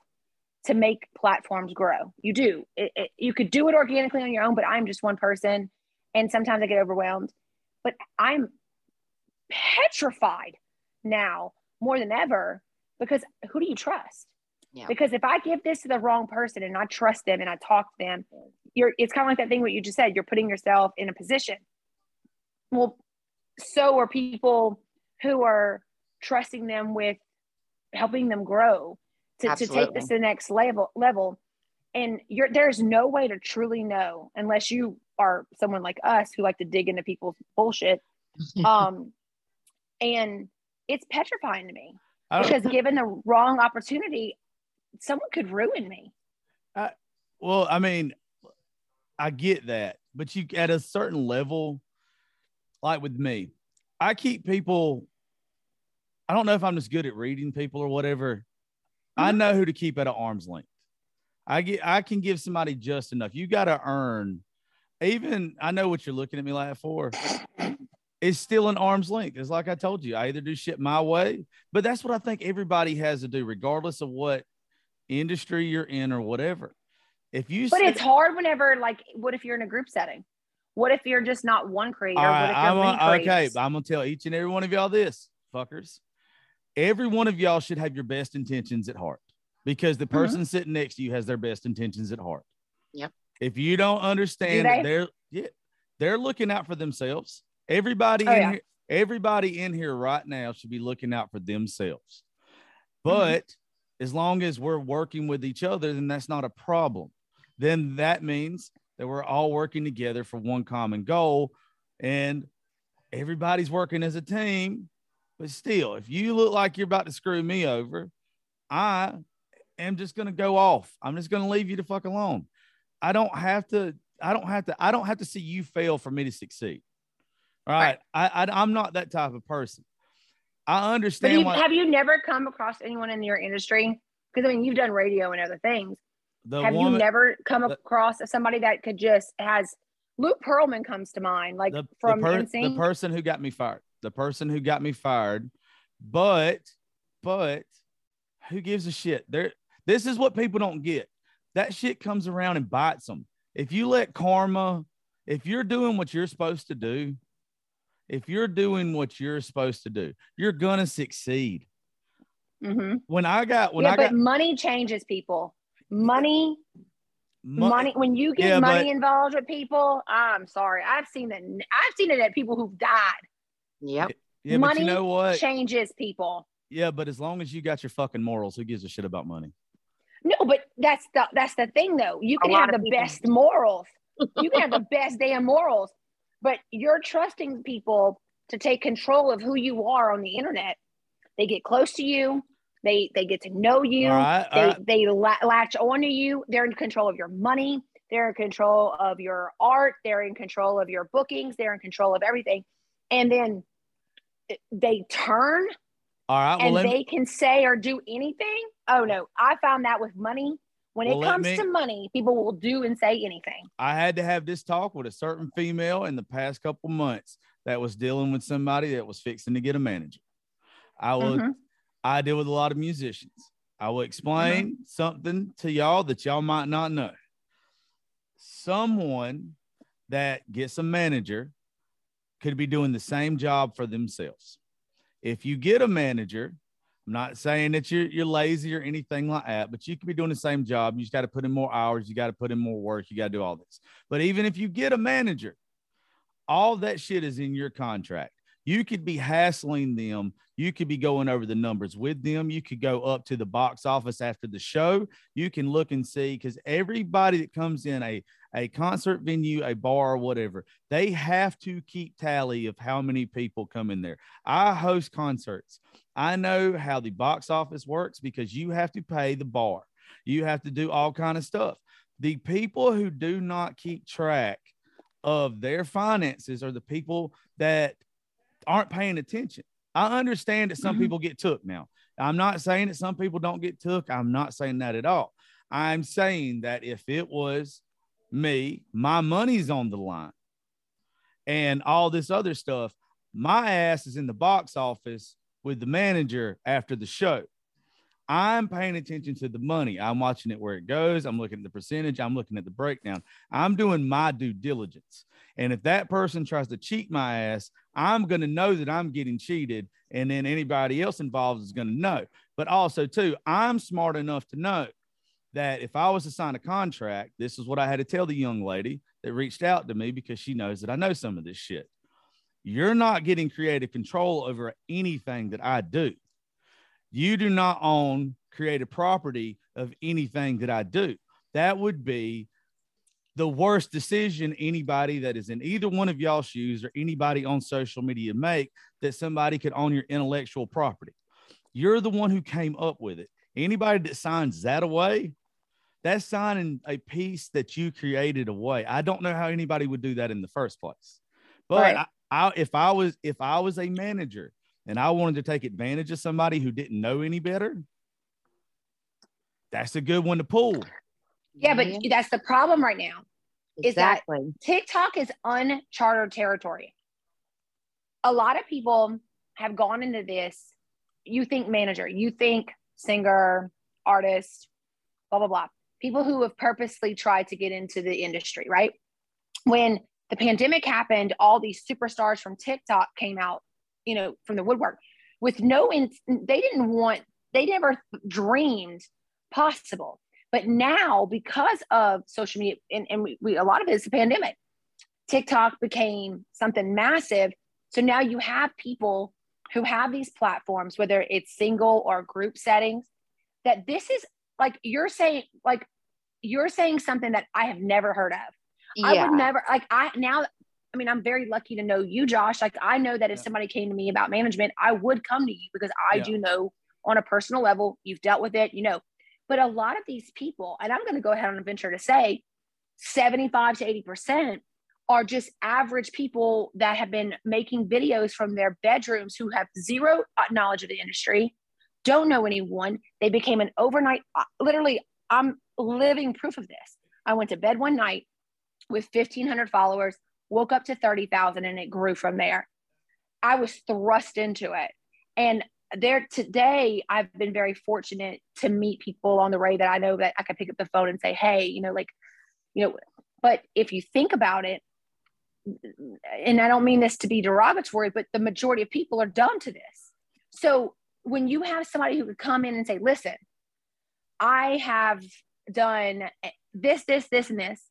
to make platforms grow. You do. It, it, you could do it organically on your own but i'm just one person and sometimes i get overwhelmed. But i'm petrified now more than ever because who do you trust? Yeah. because if i give this to the wrong person and i trust them and i talk to them you're it's kind of like that thing what you just said you're putting yourself in a position. Well so are people who are trusting them with helping them grow to, to take this to the next level level and you're there's no way to truly know unless you are someone like us who like to dig into people's bullshit um and it's petrifying to me because given the wrong opportunity someone could ruin me well, I mean, I get that, but you at a certain level, like with me, I keep people. I don't know if I'm just good at reading people or whatever. I know who to keep at an arm's length. I get I can give somebody just enough. You got to earn. Even I know what you're looking at me like for. It's still an arm's length. It's like I told you. I either do shit my way, but that's what I think everybody has to do, regardless of what industry you're in or whatever. If you but sit- it's hard whenever like what if you're in a group setting what if you're just not one creator All what right, if I'm you're a- okay. I'm gonna tell each and every one of y'all this, fuckers. Every one of y'all should have your best intentions at heart because the Mm-hmm. person sitting next to you has their best intentions at heart. Yep. If you don't understand Do that they? they're yeah, they're looking out for themselves. Everybody Oh, in yeah. here, everybody in here right now should be looking out for themselves. Mm-hmm. But as long as we're working with each other, then that's not a problem. Then that means that we're all working together for one common goal and everybody's working as a team. But still, if you look like you're about to screw me over, I am just going to go off. I'm just going to leave you the fuck alone. I don't have to, I don't have to, I don't have to see you fail for me to succeed. All right. I, I, I'm not that type of person. I understand you, why have you never come across anyone in your industry? Because I mean, you've done radio and other things. have woman, you never come the- across somebody that could just has Luke Pearlman comes to mind, like the, from the, per- the person who got me fired, the person who got me fired, but, but who gives a shit? There, this is what people don't get. That shit comes around and bites them. If you let karma, if you're doing what you're supposed to do, if you're doing what you're supposed to do, you're gonna succeed. Mhm. When I got, when yeah, I but got money changes people. Money, mo- money. When you get Yeah, money but- involved with people, I'm sorry. I've seen that. I've seen it at people who've died. Yep. yeah, but money you know what? Changes people. Yeah, but as long as you got your fucking morals, who gives a shit about money? No, but that's the that's the thing though. You can have the people- best morals. You can have the best damn morals, but you're trusting people to take control of who you are on the internet. They get close to you. They they get to know you. All right, all they right. they la- latch onto you. They're in control of your money. They're in control of your art. They're in control of your bookings. They're in control of everything. And then they turn All right. Well, and let me, they can say or do anything. Oh no, I found that with money. When Well, it comes me- to money, people will do and say anything. I had to have this talk with a certain female in the past couple months that was dealing with somebody that was fixing to get a manager. I will Mhm. I deal with a lot of musicians. I will explain something to y'all that y'all might not know. Someone that gets a manager could be doing the same job for themselves. If you get a manager, I'm not saying that you're you're lazy or anything like that, but you could be doing the same job. You just got to put in more hours, you got to put in more work, you got to do all this. But even if you get a manager, all that shit is in your contract. You could be hassling them. You could be going over the numbers with them. You could go up to the box office after the show. You can look and see because everybody that comes in a, a concert venue, a bar, whatever, they have to keep tally of how many people come in there. I host concerts. I know how the box office works because you have to pay the bar. You have to do all kind of stuff. The people who do not keep track of their finances are the people that aren't paying attention. I understand that some Mhm. people get took now. I'm not saying that some people don't get took. I'm not saying that at all. I'm saying that if it was me, my money's on the line and all this other stuff, my ass is in the box office with the manager after the show. I'm paying attention to the money. I'm watching it where it goes. I'm looking at the percentage. I'm looking at the breakdown. I'm doing my due diligence. And if that person tries to cheat my ass, I'm going to know that I'm getting cheated. And then anybody else involved is going to know. But also, too, I'm smart enough to know that if I was to sign a contract, this is what I had to tell the young lady that reached out to me because she knows that I know some of this shit. You're not getting creative control over anything that I do. You do not own creative property of anything that I do. That would be the worst decision anybody that is in either one of y'all shoes or anybody on social media make that somebody could own your intellectual property. You're the one who came up with it. Anybody that signs that away, that's signing a piece that you created away. I don't know how anybody would do that in the first place. But Right. I, I, if I was if I was a manager and I wanted to take advantage of somebody who didn't know any better, that's a good one to pull. Yeah, but that's the problem right now. is that- exactly. TikTok is uncharted territory. A lot of people have gone into this. You think manager, you think singer, artist, blah, blah, blah. People who have purposely tried to get into the industry, right? When the pandemic happened, all these superstars from TikTok came out, you know, from the woodwork with no, in, they didn't want, they never dreamed possible. But now, because of social media, and, and we, we a lot of it is the pandemic, TikTok became something massive. So now you have people who have these platforms, whether it's single or group settings, that this is like you're saying, like you're saying something that I have never heard of. Yeah. I would never like I now I mean I'm very lucky to know you Josh like I know that if Yeah. somebody came to me about management I would come to you because I Yeah. do know on a personal level you've dealt with it you know but a lot of these people and I'm going to go ahead on a venture to say 75 to 80% are just average people that have been making videos from their bedrooms who have zero uh, knowledge of the industry don't know anyone. They became an overnight uh, literally I'm living proof of this. I went to bed one night with 1500 followers woke up to 30,000 and it grew from there. I was thrust into it. And there today I've been very fortunate to meet people on the way that I know that I can pick up the phone and say hey you know like you know but if you think about it and I don't mean this to be derogatory but the majority of people are dumb to this so when you have somebody who could come in and say listen I have done this this this and this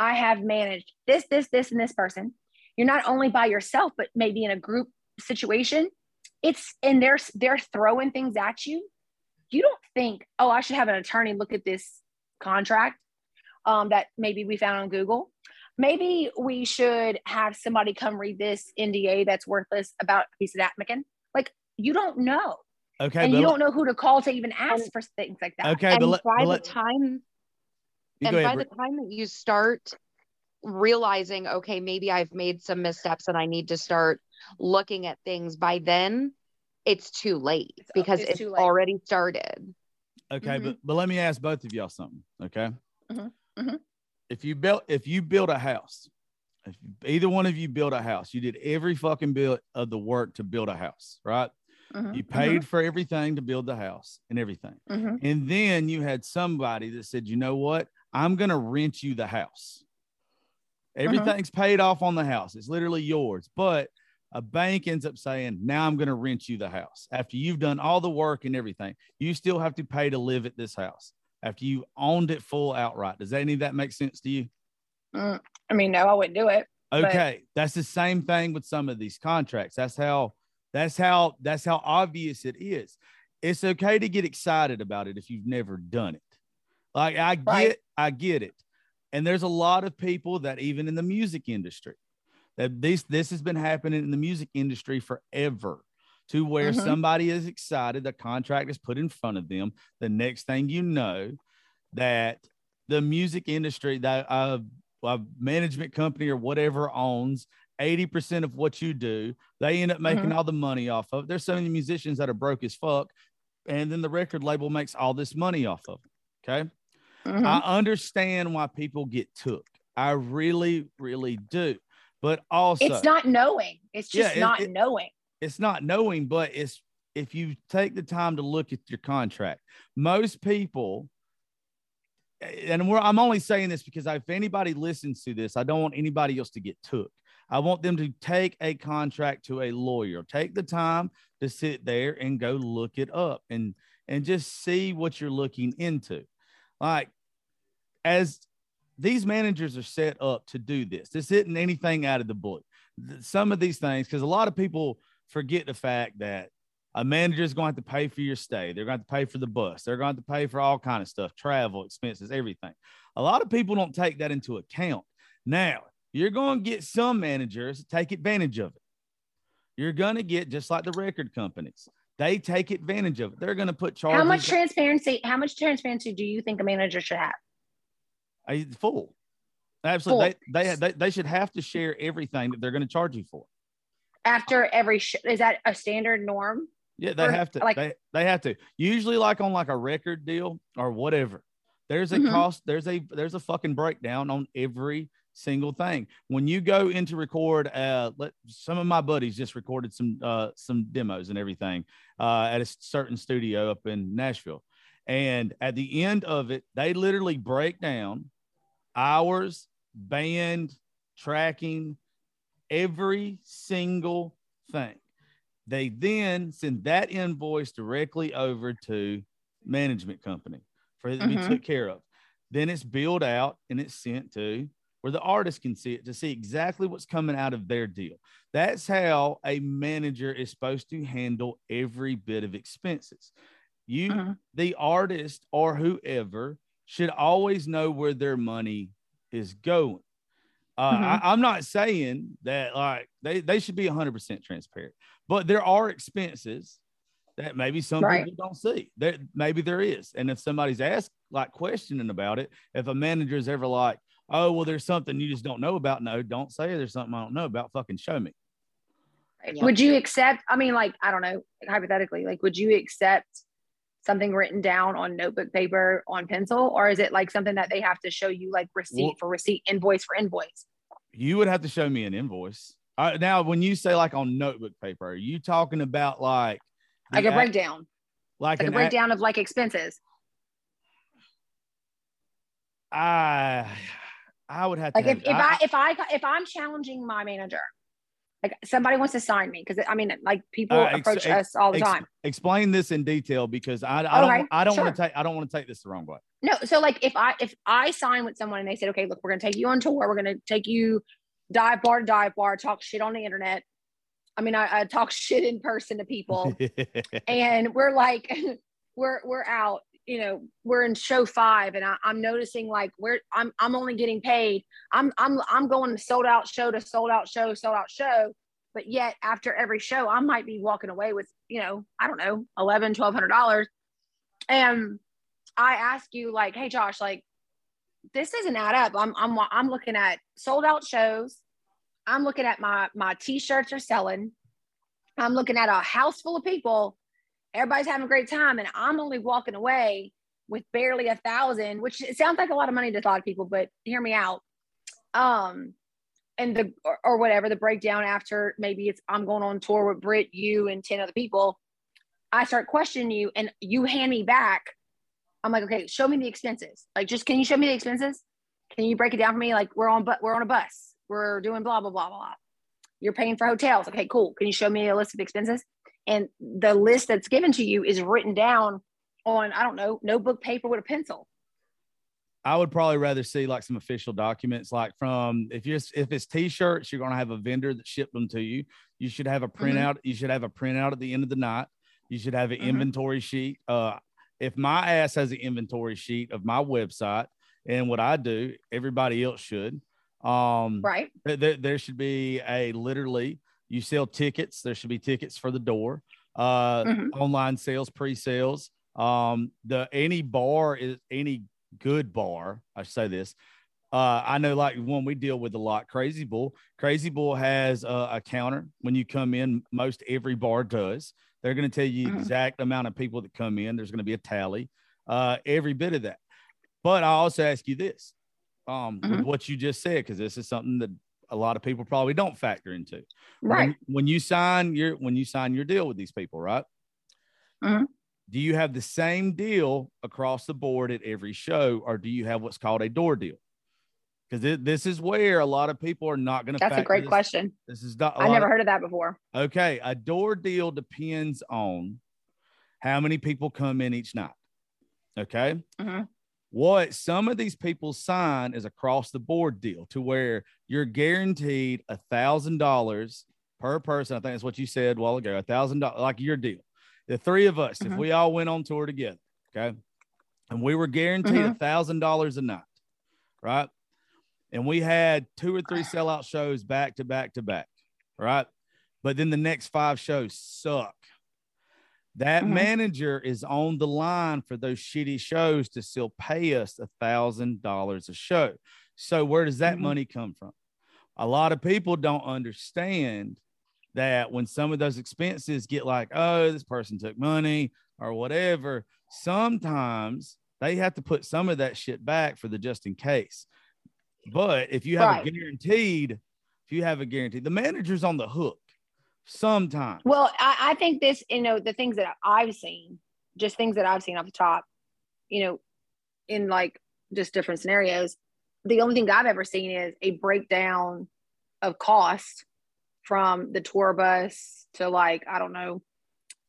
I have managed this, this, this, and this person. You're not only by yourself, but maybe in a group situation. It's and they're they're throwing things at you. You don't think, oh, I should have an attorney look at this contract um, that maybe we found on Google. Maybe we should have somebody come read this NDA that's worthless about a piece of napkin. Like you don't know, Okay, and you don't know who to call to even ask And- for things like that. okay, and but, let, by but the let- time and go by ahead. the time that you start realizing okay maybe i've made some missteps and i need to start looking at things by then it's too late It's- because it's it's, too late. already started Okay, Mhm. but but let me ask both of y'all something. Okay. Mhm, mhm. If you built if you build a house, if either one of you built a house, you did every fucking bit of the work to build a house, right? Mhm, You paid for everything to build the house and everything. mhm, mhm. And then you had somebody that said, you know what? I'm going to rent you the house. Everything's paid off on the house. It's literally yours. But a bank ends up saying, now I'm going to rent you the house. After you've done all the work and everything, you still have to pay to live at this house after you owned it full outright. Does any of that make sense to you? Mm, I mean, no, I wouldn't do it. But- Okay, that's the same thing with some of these contracts. That's how that's how that's how obvious it is. It's okay to get excited about it if you've never done it. Like I get Right. I get it. And there's a lot of people that even in the music industry that this this has been happening in the music industry forever to where Mhm. somebody is excited the contract is put in front of them the next thing you know that the music industry that uh, a management company or whatever owns 80% of what you do they end up making all the money off of it. there's so many musicians that are broke as fuck and then the record label makes all this money off of it okay Mhm. I understand why people get took. I really, really do. But also, it's not knowing. It's Yeah, just it- not it- knowing. it's not knowing, but it's if you take the time to look at your contract, most people, eh, and we're, I'm only saying this because if anybody listens to this, I don't want anybody else to get took. I want them to take a contract to a lawyer, take the time to sit there and go look it up and and just see what you're looking into. Like as these managers are set up to do this. This isn't anything out of the blue. Some of these things, because a lot of people forget the fact that a manager is going to have to pay for your stay. They're going to have to pay for the bus. They're going to have to pay for all kind of stuff, travel expenses, everything. A lot of people don't take that into account. Now, you're going to get some managers take advantage of it. You're going to get just like the record companies. They take advantage of it. They're going to put charges. How much transparency? How much transparency do you think a manager should have? A full. Absolutely. They, they, they, they should have to share everything that they're going to charge you for. After every sh- is that a standard norm? Yeah, they Or, have to. like- they, they have to. Usually, like on like a record deal or whatever, there's a Mhm. cost. There's a there's a fucking breakdown on every single thing. When you go into record, uh, let some of my buddies just recorded some uh some demos and everything uh at a certain studio up in Nashville, and at the end of it, they literally break down hours, band, tracking, every single thing. They then send that invoice directly over to management company for it to be Mhm. took care of. Then it's billed out and it's sent to where the artist can see it to see exactly what's coming out of their deal. That's how a manager is supposed to handle every bit of expenses. You, Mhm. the artist or whoever, should always know where their money is going. Uh, Mhm. I, I'm not saying that like they, they should be 100% transparent, but there are expenses that maybe some Right. people don't see. That maybe there is, and if somebody's asked like questioning about it, if a manager is ever like, "Oh, well, there's something you just don't know about," no, don't say there's something I don't know about. Fucking show me. Would you accept? I mean, like, I don't know, hypothetically, like, would you accept something written down on notebook paper on pencil, or is it like something that they have to show you, like receipt Well- for receipt, invoice for invoice? You would have to show me an invoice. Uh, now, when you say like on notebook paper, are you talking about like Like a breakdown, like, like a breakdown of like expenses. I I would have to Like if, if I if I if I'm challenging my manager, like somebody wants to sign me because I mean, like people Uh, ex- approach ex- us all the ex- time. explain this in detail because I, I don't Okay, I don't want sure. to take I don't want to take this the wrong way. No, so like if I if I sign with someone and they said, okay, look, we're gonna take you on tour, we're gonna take you dive bar to dive bar, talk shit on the internet. I mean, I, I talk shit in person to people, and we're like, we're we're out. You know, we're in show five, and I, I'm noticing like we're I'm I'm only getting paid. I'm I'm I'm going sold out show to sold out show, sold out show. But yet after every show, I might be walking away with, you know, I don't know, eleven, twelve hundred dollars. And I ask you, like, hey Josh, like this doesn't add up. I'm I'm I'm looking at sold out shows. I'm looking at my my t-shirts are selling. I'm looking at a house full of people. Everybody's having a great time, and I'm only walking away with barely a thousand, which sounds like a lot of money to a lot of people, but hear me out. Um, and the or, or whatever the breakdown after maybe it's I'm going on tour with Britt, you, and ten other people. I start questioning you, and you hand me back. I'm like, okay, show me the expenses. Like, just can you show me the expenses? Can you break it down for me? Like, we're on, but we're on a bus. We're doing blah blah blah. blah. You're paying for hotels. Okay, cool. Can you show me a list of expenses? And the list that's given to you is written down on I don't know notebook paper with a pencil. I would probably rather see like some official documents, like from if you if it's t-shirts, you're gonna have a vendor that shipped them to you. You should have a printout. You should have a printout at the end of the night. You should have an Mhm. inventory sheet. Uh, if my ass has an inventory sheet of my website and what I do, everybody else should. Um, Right. there should be a literally you sell tickets. There should be tickets for the door. Uh Mhm. online sales pre-sales. Um the any bar is any good bar i say this uh i know like one we deal with a lot crazy bull. Crazy bull has a, a counter when you come in. Most every bar does. They're going to tell you Mhm. exact amount of people that come in. There's going to be a tally uh every bit of that. But i also ask you this um with Mhm. what you just said because this is something that a lot of people probably don't factor into Right. when, when you sign your when you sign your deal with these people right Mhm. do you have the same deal across the board at every show or do you have what's called a door deal because this is where a lot of people are not going to That's a great question. this is not, I never of- heard of that before. okay a door deal depends on how many people come in each night okay Mhm. What some of these people sign is across the board deal to where you're guaranteed a thousand dollars per person. I think that's what you said a while ago. A thousand dollars, like your deal. The three of us, if Mhm. we all went on tour together, okay, and we were guaranteed a thousand dollars a night, right? And we had two or three sellout shows back to back to back, right? But then the next five shows suck. That Mhm. manager is on the line for those shitty shows to still pay us a thousand dollars a show. So where does that Mhm. money come from? A lot of people don't understand that when some of those expenses get like, oh, this person took money or whatever, sometimes they have to put some of that shit back for the just in case. But if you have Right. a guaranteed, if you have a guarantee, the manager's on the hook sometimes. Well, I, I think this, you know, the things that I've seen, just things that I've seen off the top, you know, in like just different scenarios. The only thing I've ever seen is a breakdown of cost from the tour bus to like, I don't know,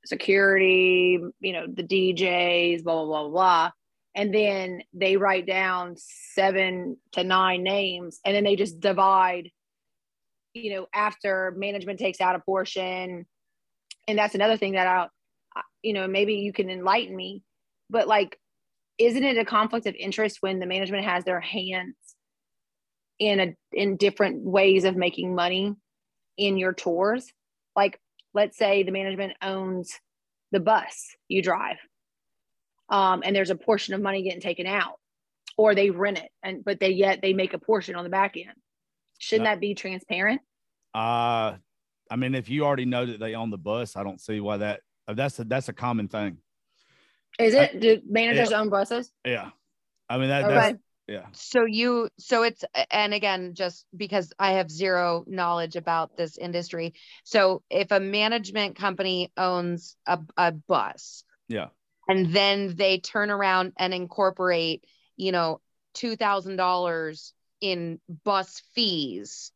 security, you know, the DJs, blah, blah, blah, blah. and then they write down seven to nine names and then they just divide you know after management takes out a portion. And that's another thing that I'll, you know maybe you can enlighten me but like isn't it a conflict of interest when the management has their hands in a in different ways of making money in your tours? Like let's say the management owns the bus you drive um, and there's a portion of money getting taken out or they rent it and but they yet they make a portion on the back end shouldn't that be transparent? Uh i mean if you already know that they own the bus i don't see why that that's a that's a common thing. Is it? Do managers yeah. own buses? Yeah. I mean that okay. that's yeah. So you so it's and again just because i have zero knowledge about this industry. So if a management company owns a, a bus yeah. and then they turn around and incorporate you know $2000 in bus fees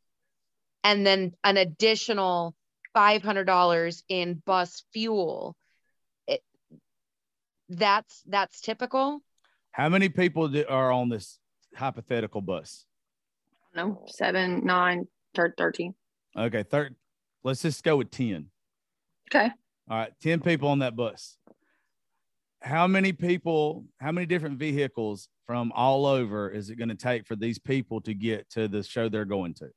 and then an additional $500 in bus fuel. It, that's that's typical? How many people are on this hypothetical bus? No seven nine 13 okay third let's just go with 10 okay. All right 10 people on that bus how many people, how many different vehicles from all over is it going to take for these people to get to the show they're going to?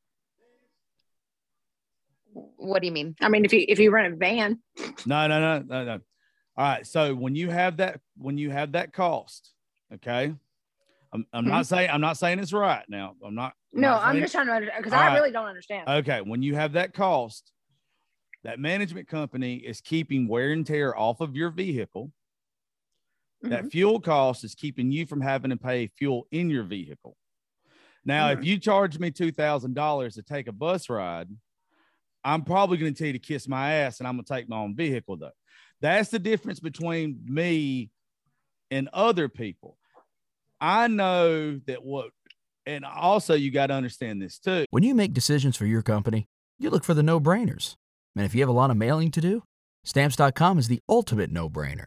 What do you mean? I mean, if you if you rent a van. No, no, no, no, no. All right. So when you have that, when you have that cost, okay. I'm, I'm mm-hmm. not saying I'm not saying it's right now. I'm not. I'm no, not I'm just trying to understand because I right. really don't understand. Okay, when you have that cost, that management company is keeping wear and tear off of your vehicle. Mm-hmm. That fuel cost is keeping you from having to pay fuel in your vehicle. Now, mm-hmm. if you charge me $2,000 to take a bus ride, I'm probably going to tell you to kiss my ass and I'm going to take my own vehicle, though. That's the difference between me and other people. I know that what, and also you got to understand this too. When you make decisions for your company, you look for the no brainers. And if you have a lot of mailing to do, stamps.com is the ultimate no brainer.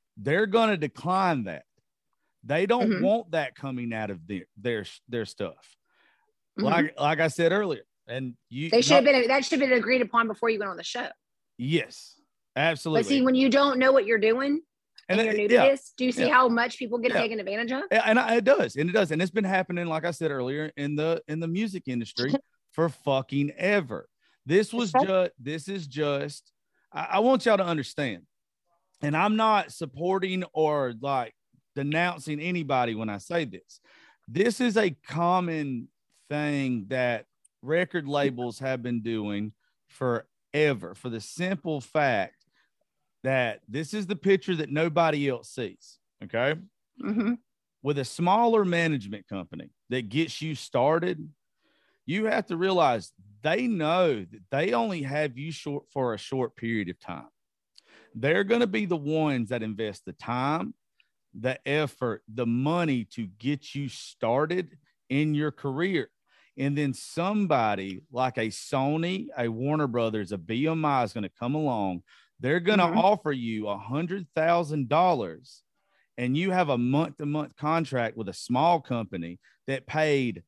they're going to decline that. They don't mm-hmm. want that coming out of their their their stuff. Mm-hmm. Like like I said earlier, and you they should not, have been that should have been agreed upon before you went on the show. Yes, absolutely. But see, when you don't know what you're doing and, and you're new to this, do you see yeah. how much people get yeah. taken advantage of? And it does, and it does, and it's been happening, like I said earlier, in the in the music industry for fucking ever. This was just this is just. I, I want y'all to understand and I'm not supporting or like denouncing anybody when I say this. This is a common thing that record labels have been doing forever for the simple fact that this is the picture that nobody else sees. Okay. Mm-hmm. With a smaller management company that gets you started, you have to realize they know that they only have you short for a short period of time they're going to be the ones that invest the time, the effort, the money to get you started in your career. And then somebody like a Sony, a Warner Brothers, a BMI is going to come along. They're going to mm-hmm. offer you a hundred thousand dollars, and you have a month-to-month contract with a small company that paid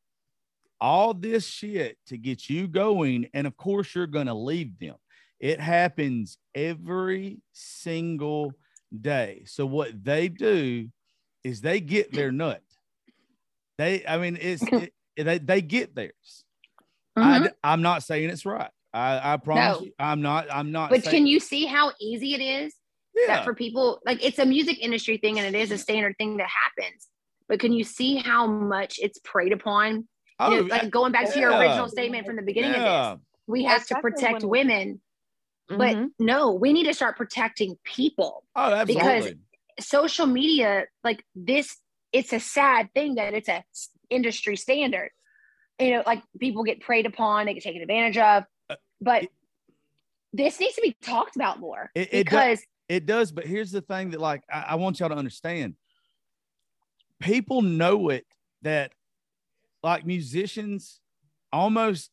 all this shit to get you going. And of course, you're going to leave them. It happens every single day. So what they do is they get their nut. They, I mean, it's it, they, they get theirs. Mm-hmm. I, am not saying it's right. I, I promise no. you, I'm not. I'm not. But can you see how easy it is? Yeah. That for people, like it's a music industry thing, and it is a standard thing that happens. But can you see how much it's preyed upon? Oh, you know, like going back yeah. to your original statement from the beginning yeah. of this, we have to protect women but mm-hmm. no, we need to start protecting people. Oh, absolutely. Because social media, like this it's a sad thing that it's a industry standard. You know, like people get preyed upon, they get taken advantage of. Uh, But it- this needs to be talked about more It- it do- because It does, but here's the thing that like I, I want y'all to understand. People know it that like musicians almost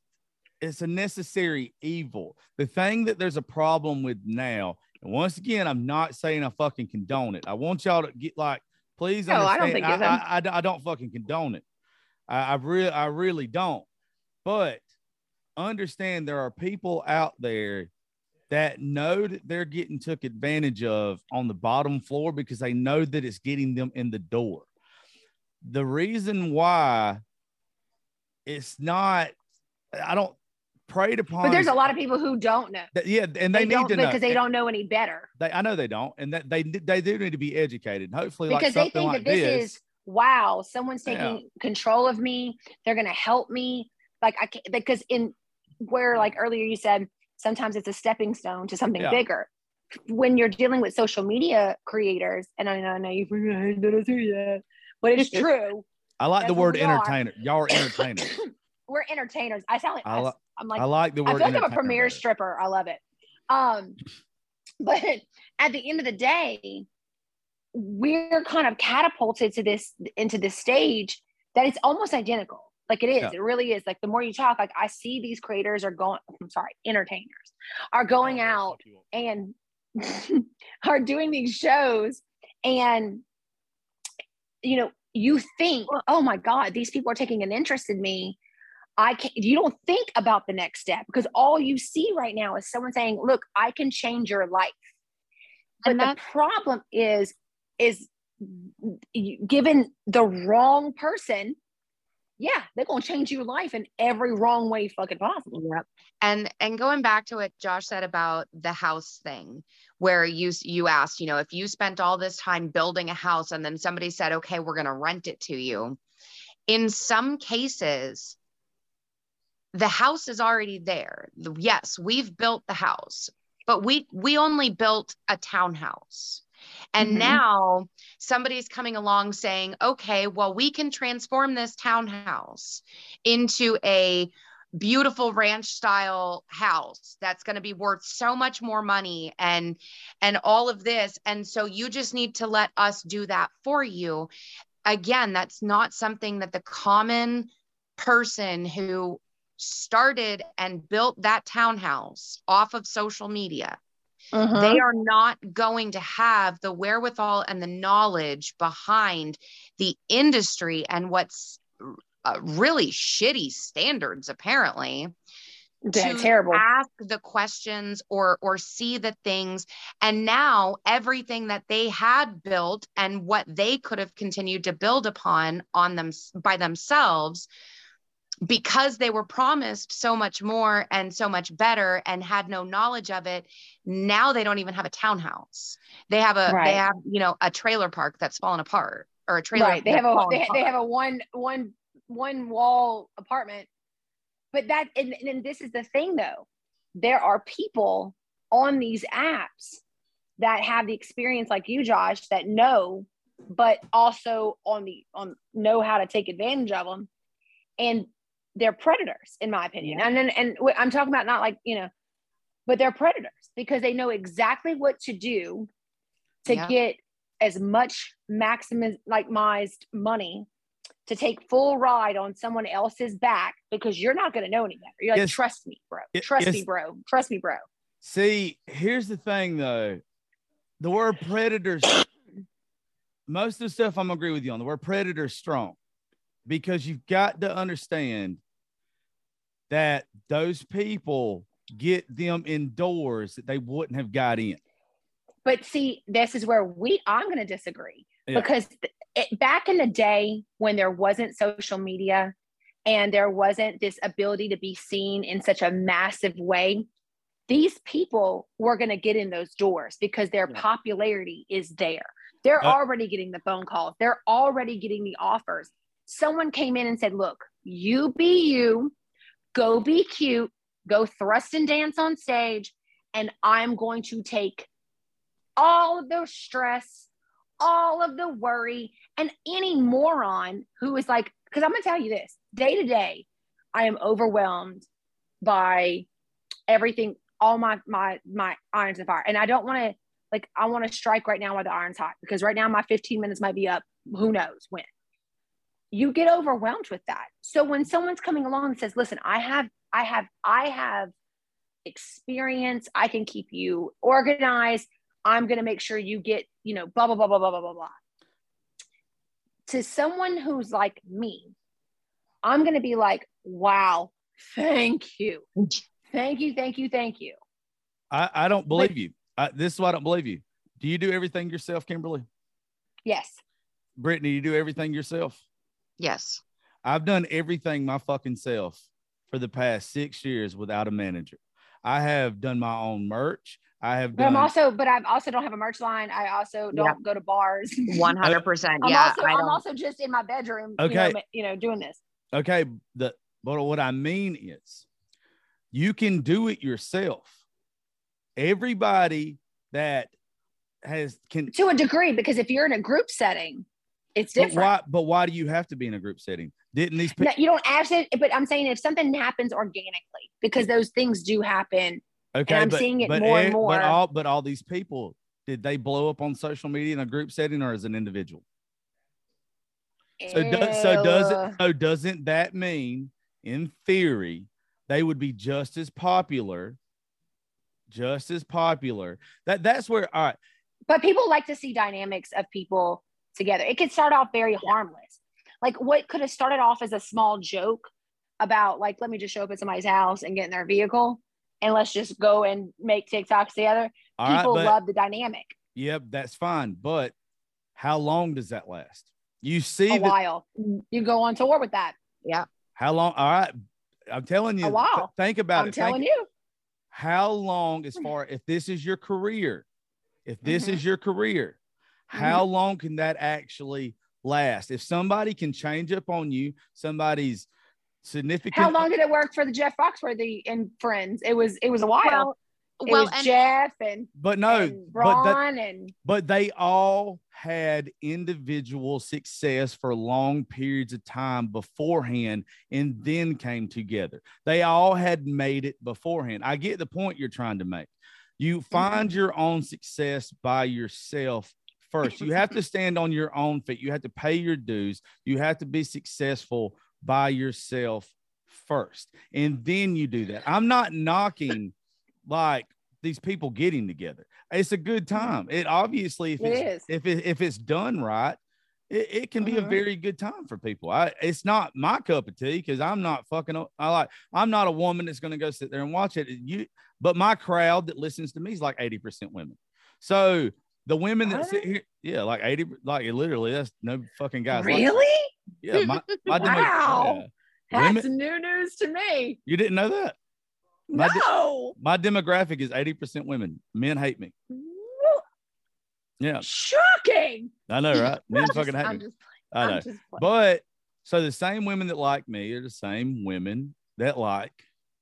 it's a necessary evil. The thing that there's a problem with now, and once again, I'm not saying I fucking condone it. I want y'all to get like, please No, I don't think I. I, I, I don't fucking condone it. I, I really, I really don't. But understand there are people out there that know that they're getting took advantage of on the bottom floor because they know that it's getting them in the door. The reason why it's not, I don't preyed upon. but there's a lot of people who don't know. yeah, and they, need don't to know because they don't know any better. They, I know they don't, and that they they do need to be educated. Hopefully, because like they think like that this, is wow someone's Yeah. taking control of me they're going to help me like i can't because in where like earlier you said sometimes it's a stepping stone to something Yeah. bigger when you're dealing with social media creators and i know, I know you didn't say that but it's true I like the that's what word we are. entertainer. Y'all are entertainers. we're entertainers i sound like I I, li- am like I like the I feel like I'm a entertainer premier stripper. I love it. Um, but at the end of the day, we're kind of catapulted to this into this stage that it's almost identical. Like it is, Yeah. it really is. Like the more you talk, like I see these creators are going. I'm sorry, entertainers are going out and are doing these shows, and you know, you think, oh my God, these people are taking an interest in me. I can not you don't think about the next step because all you see right now is someone saying, look, I can change your life. But And the problem is, is given the wrong person, yeah, they're gonna change your life in every wrong way fucking possible. Yep. And and going back to what Josh said about the house thing, where you you asked, you know, if you spent all this time building a house and then somebody said, okay, we're going to rent it to you. In some cases, the house is already there. Yes, we've built the house, but we we only built a townhouse. And Mhm. now somebody's coming along saying, okay, well, we can transform this townhouse into a beautiful ranch style house that's going to be worth so much more money and and all of this and so you just need to let us do that for you again that's not something that the common person who started and built that townhouse off of social media Uh-huh. they are not going to have the wherewithal and the knowledge behind the industry and what's uh, really shitty standards apparently to terrible. ask the questions or or see the things and now everything that they had built and what they could have continued to build upon on them by themselves because they were promised so much more and so much better and had no knowledge of it now they don't even have a townhouse. They have a Right. they have you know a trailer park that's fallen apart or a trailer right. They have a they, they have a one one one wall apartment. But that and, and this is the thing though. There are people on these apps that have the experience like you josh that know but also on the on know how to take advantage of them and they're predators in my opinion and then and i'm talking about not like you know but they're predators because they know exactly what to do to Yeah. get as much maximized money to take full ride on someone else's back because you're not going to know any better. You're like, Yes. trust me, bro. Trust me, bro. Trust me, bro. See, here's the thing though. The word predators, most of the stuff I'm gonna agree with you on. The word predator strong because you've got to understand that those people get them indoors that they wouldn't have got in. But see, this is where we I'm going to disagree Yeah. because it, back in the day when there wasn't social media and there wasn't this ability to be seen in such a massive way, these people were going to get in those doors because their Yeah. popularity is there. They're Uh, already getting the phone calls. They're already getting the offers. Someone came in and said, "Look, you be you, go be cute, go thrust and dance on stage, and I'm going to take all of the stress, all of the worry and any moron who is like, because I'm gonna tell you this day to day, I am overwhelmed by everything, all my my my irons in fire. And I don't want to like I want to strike right now while the iron's hot because right now my 15 minutes might be up. Who knows when? You get overwhelmed with that. So when someone's coming along and says, "Listen, I have, I have, I have experience. I can keep you organized. I'm going to make sure you get, you know, blah blah blah blah blah blah blah blah." To someone who's like me, I'm going to be like, "Wow, thank you, thank you, thank you, thank you." I, I don't believe you. I, this is why I don't believe you. Do you do everything yourself, Kimberly? Yes. Brittany, you do everything yourself? Yes. I've done everything my fucking self for the past six years without a manager. I have done my own merch. I have But done. I'm also, but I also don't have a merch line. I also don't Yeah. go to bars. One hundred percent. I'm Yeah. also, I I'm also just in my bedroom. You Okay. know, you know, doing this. okay, the but what I mean is, you can do it yourself. Everybody that has can. to a degree because if you're in a group setting it's But different why? But why do you have to be in a group setting? Didn't these No, people? you don't actually but i'm saying if something happens organically because those things do happen Okay, I'm but, seeing it but more and more. But all but all these people, did they blow up on social media in a group setting or as an individual? So does so does Ew. it so doesn't that mean in theory they would be just as popular, just as popular? That that's where all right. but people like to see dynamics of people together it could start off very harmless like what could have started off as a small joke about like let me just show up at somebody's house and get in their vehicle and let's just go and make tiktoks together All right, people but love the dynamic yep, that's fine. But how long does that last? You see a the while you go on tour with that Yeah. how long? All right, I'm telling you. A while. Think about it. i'm it. Think- telling you how long as far if this is your career if this Mhm. is your career how long can that actually last if somebody can change up on you somebody's significant How long did it work for the Jeff Foxworthy and friends? It was it was a while. Well, it well, was and Jeff and, but no and but that, and but they all had individual success for long periods of time beforehand and then came together. They all had made it beforehand. I get the point you're trying to make. You mm-hmm. find your own success by yourself first. You have to stand on your own feet. You have to pay your dues. You have to be successful by yourself first. And then you do that. I'm not knocking like these people getting together. It's a good time. It obviously if It it's is. if it if it's done right, it, it can be a Mhm. very good time for people. I it's not my cup of tea because I'm not fucking I like I'm not a woman that's gonna go sit there and watch it. You but my crowd that listens to me is like 80% women. So the women that sit here, yeah, like 80, like literally, that's no fucking guys. like really? yeah, my, my Wow. yeah. That's Women- new news to me. You didn't know that? My de- no. My demographic is 80% women. Men hate me. Yeah, Shocking. I know, right? Men I'm fucking hate I'm me. just, I know. Just. But so the same women that like me are the same women that like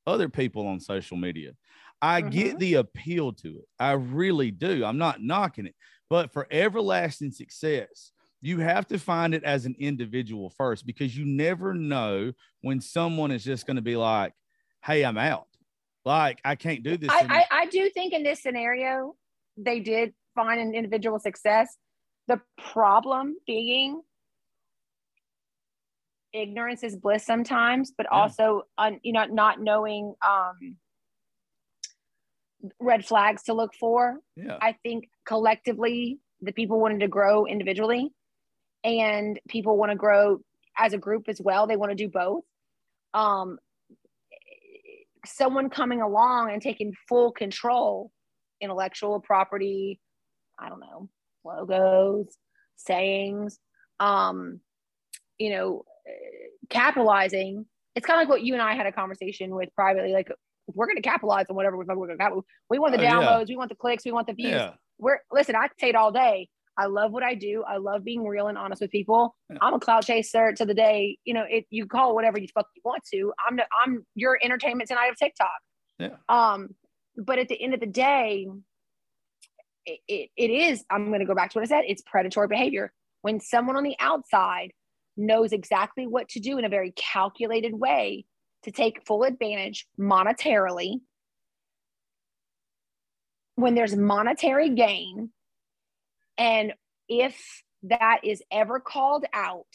other people on social media. I get Mhm. the appeal to it. I really do. I'm not knocking it. But for everlasting success, you have to find it as an individual first because you never know when someone is just going to be like, hey, I'm out. Like, I can't do this. I. I, I do think in this scenario, they did find an individual success. The problem being ignorance is bliss sometimes, but Yeah. also un, you know not knowing um, red flags to look for. yeah. I think collectively the people wanted to grow individually and people want to grow as a group as well. They want to do both. Um, someone coming along and taking full control, intellectual property, I don't know, logos, sayings, um, you know, capitalizing. It's kind of like what you and I had a conversation with privately. Like, we're going to capitalize on whatever we're going to capitalize. We want the Oh, yeah. downloads, we want the clicks, we want the views Yeah. we're listen, I can say it all day. I love what I do. I love being real and honest with people. Yeah. I'm a clout chaser to the day, you know, it you call whatever you fuck you want to. I'm the, I'm your entertainment tonight of TikTok. Yeah. Um, but at the end of the day, it, it, it is, I'm going to go back to what I said, it's predatory behavior. When someone on the outside knows exactly what to do in a very calculated way to take full advantage monetarily, when there's monetary gain, and if that is ever called out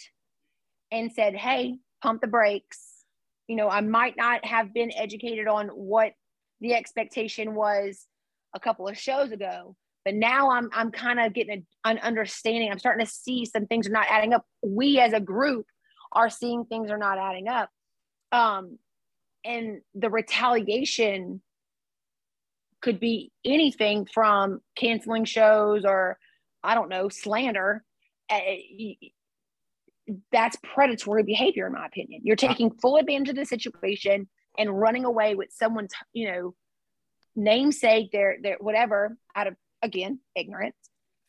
and said, hey, pump the brakes, you know, I might not have been educated on what the expectation was a couple of shows ago, but now I'm I'm kind of getting a, an understanding. I'm starting to see some things are not adding up. We as a group are seeing things are not adding up. Um, and the retaliation could be anything from canceling shows or I don't know, slander. Uh, that's predatory behavior, in my opinion. You're taking full advantage of the situation and running away with someone's, you know, namesake, their their whatever, out of again ignorance.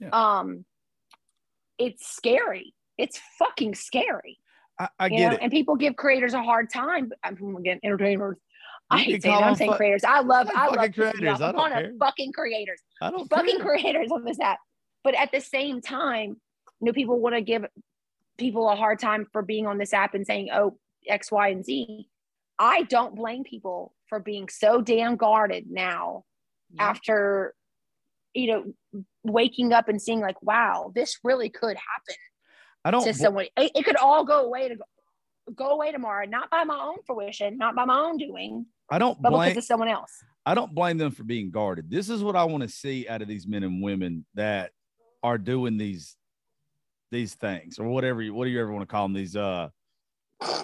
Yeah. Um, it's scary. It's fucking scary. I, I get know? it. And people give creators a hard time. I'm again entertainers. I hate saying I'm saying fu- creators. I love I love creators. I don't care. fucking creators. I don't fucking care. creators on this app. But at the same time, you know, people want to give people a hard time for being on this app and saying, oh, X, Y, and Z. I don't blame people for being so damn guarded now yeah. after, you know, waking up and seeing like, wow, this really could happen. I don't to someone. It, it, could all go away to go, go away tomorrow, not by my own fruition, not by my own doing. I don't but blame because of someone else. I don't blame them for being guarded. This is what I want to see out of these men and women that are doing these these things or whatever you what do you ever want to call them these uh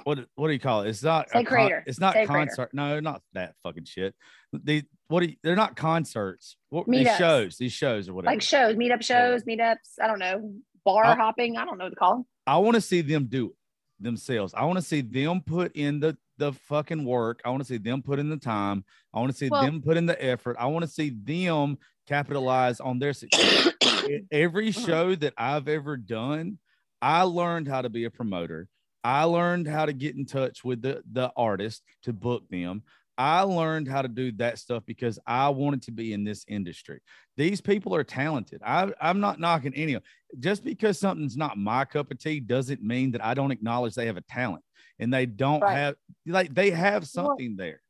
what what do you call it? It's not Say creator. it's not Say concert. No, not that fucking shit. They what? You, they're not concerts. What these shows? These shows or whatever. Like shows, meetup shows, yeah. meetups. I don't know, bar I, hopping. I don't know what to call them. I want to see them do it themselves. I want to see them put in the the fucking work. I want to see them put in the time. I want to see well, them put in the effort. I want to see them capitalize on their success. every uh-huh. show that I've ever done, I learned how to be a promoter. I learned how to get in touch with the, the artist to book them. I learned how to do that stuff because I wanted to be in this industry. These people are talented. I, I'm not knocking any of just because something's not my cup of tea doesn't mean that I don't acknowledge they have a talent and they don't right. have like they have something there.